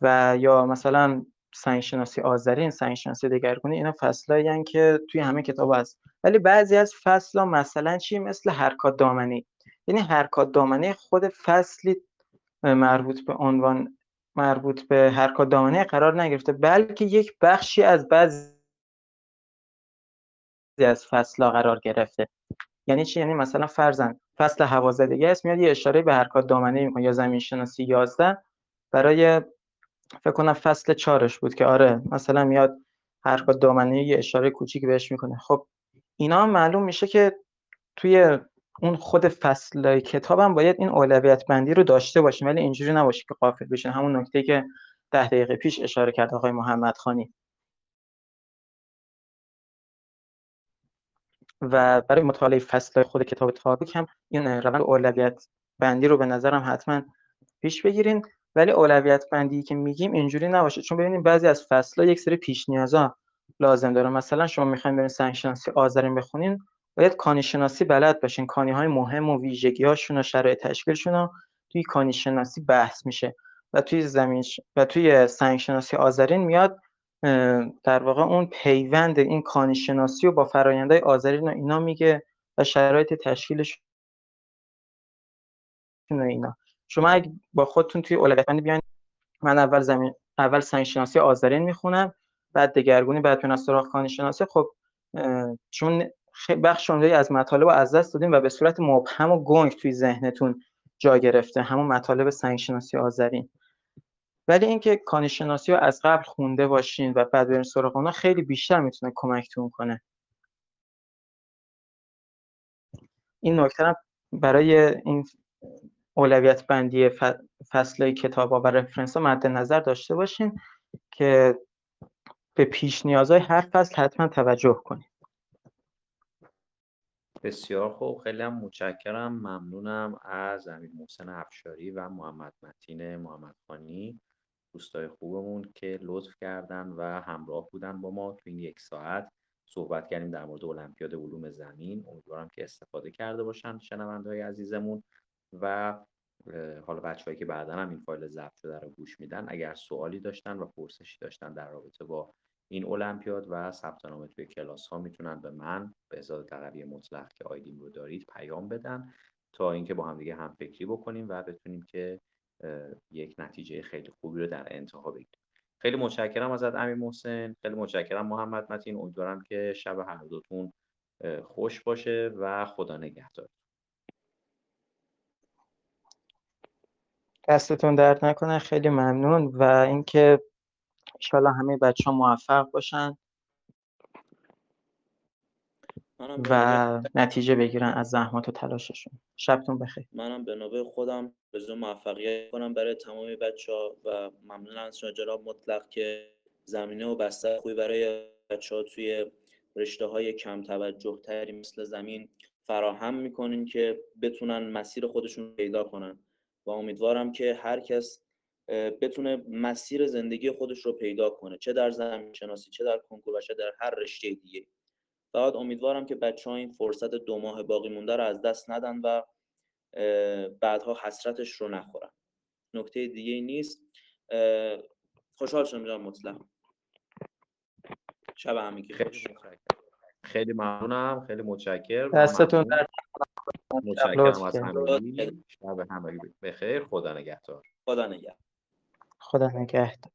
و یا مثلا سنگ شناسی آذرین سنگ شناسی دگرگونی اینا فصلایی که توی همه کتاب هست. ولی بعضی از فصل مثلا چی؟ مثل حرکات دامنی. یعنی حرکات دامنی خود فصلی مربوط به عنوان مربوط به حرکات دامنه قرار نگرفته بلکه یک بخشی از بعضی از فصل قرار گرفته. یعنی چی؟ یعنی مثلا فرزن فصل هوازدگی است میاد یه اشاره به حرکات دامنه می‌کنه یا زمین شناسی 11 برای فکر کنم فصل چارش بود که آره مثلا میاد حرکات دامنه یه اشاره کوچیک بهش می‌کنه. خب اینا معلوم میشه که توی اون خود فصل کتابم باید این اولویت بندی رو داشته باشیم ولی اینجوری نباشه که قافل بشین. همون نکته که ده دقیقه پیش اشاره کرد آقای محمد خانی. و برای مطالعه فصل خود کتاب تاریک هم این روند اولویت بندی رو به نظرم حتما پیش بگیرین. ولی اولویت بندی که میگیم اینجوری نباشه. چون ببینید بعضی از فصل‌ها یک سری پیش نیازا لازم داره. مثلا شما می‌خواین برین سنگ شناسی آذرین بخونین باید کانی شناسی بلد باشین. کانی های مهم و ویژگی هاشون و شرایط تشکیلشون توی کانی شناسی بحث میشه. و توی زمین و توی سنگ شناسی آذرین میاد در واقع اون پیوند این کانی شناسی و با فرایندهای آذرین و اینا میگه و شرایط تشکیلش اینا. شما اگه با خودتون توی اولویت بندی بیاین. من اول زمین اول سنگ شناسی آذرین می‌خونم بعد دگرگونی بعد پیون سراغ کانی شناسی خب چون بخش عمده از مطالب رو از دست دادیم و به صورت مبهم و گنگ توی ذهنتون جا گرفته. همون مطالب سنگ شناسی آذرین ولی اینکه کانی شناسی رو از قبل خونده باشین و بعد برین سراغ اونا خیلی بیشتر می‌تونه کمکتون کنه. این نکته برای این اولویت بندی فصل کتاب ها و رفرنس ها مد نظر داشته باشین که به پیش نیازهای هر فصل حتما توجه کنید بسیار خوب. خیلی هم متشکرم. ممنونم از امیر محسن افشاری و محمد متین محمد خانی. دوستای خوبمون که لطف کردن و همراه بودن با ما تو این یک ساعت. صحبت کردیم در مورد المپیاد علوم زمین. امیدوارم که استفاده کرده باشن شنونده عزیزمون. و حالا بچههایی که بعدا هم این فایل ضبط شده رو گوش میدن اگر سوالی داشتن و پرسشی داشتن در رابطه با این المپیاد و ثبت نام توی کلاس ها می‌تونن به من به ازاد تقوی مطلق که آیدیم رو دارید پیام بدن تا اینکه با هم دیگه هم فکری بکنیم و بتونیم که یک نتیجه خیلی خوبی رو در انتها بگیریم. خیلی متشکرم ازت امیر محسن. خیلی متشکرم محمد متین. امیدوارم که شب هر دوتون خوش باشه و خدا نگهدار. دستتون درد نکنه خیلی ممنون. و اینکه انشالله همه بچه ها موفق باشن و نتیجه بگیرن از زحمات و تلاششون. شبتون بخیر. منم به نوبه خودم به موفقیت کنم برای تمام بچه ها و ممنون از شما جناب مطلق که زمینه و بستر خوبی برای بچه ها توی رشته های کم توجه تری مثل زمین فراهم می‌کنین که بتونن مسیر خودشون پیدا کنن. و امیدوارم که هر کس بتونه مسیر زندگی خودش رو پیدا کنه چه در زمین شناسی چه در کنکور و چه در هر رشته دیگه. فقط امیدوارم که بچه ها این فرصت دو ماه باقی مونده رو از دست ندن و بعدها حسرتش رو نخورن. نکته دیگه نیست. خوشحال شدم جان مطلق. شب همگی خوش خیلی ممنونم. خیلی متشکرم. دستتون در متشکرم از همگی. شب همگی بخیر خدا نگهدار. خدا نگهدار. خدا نگهدار.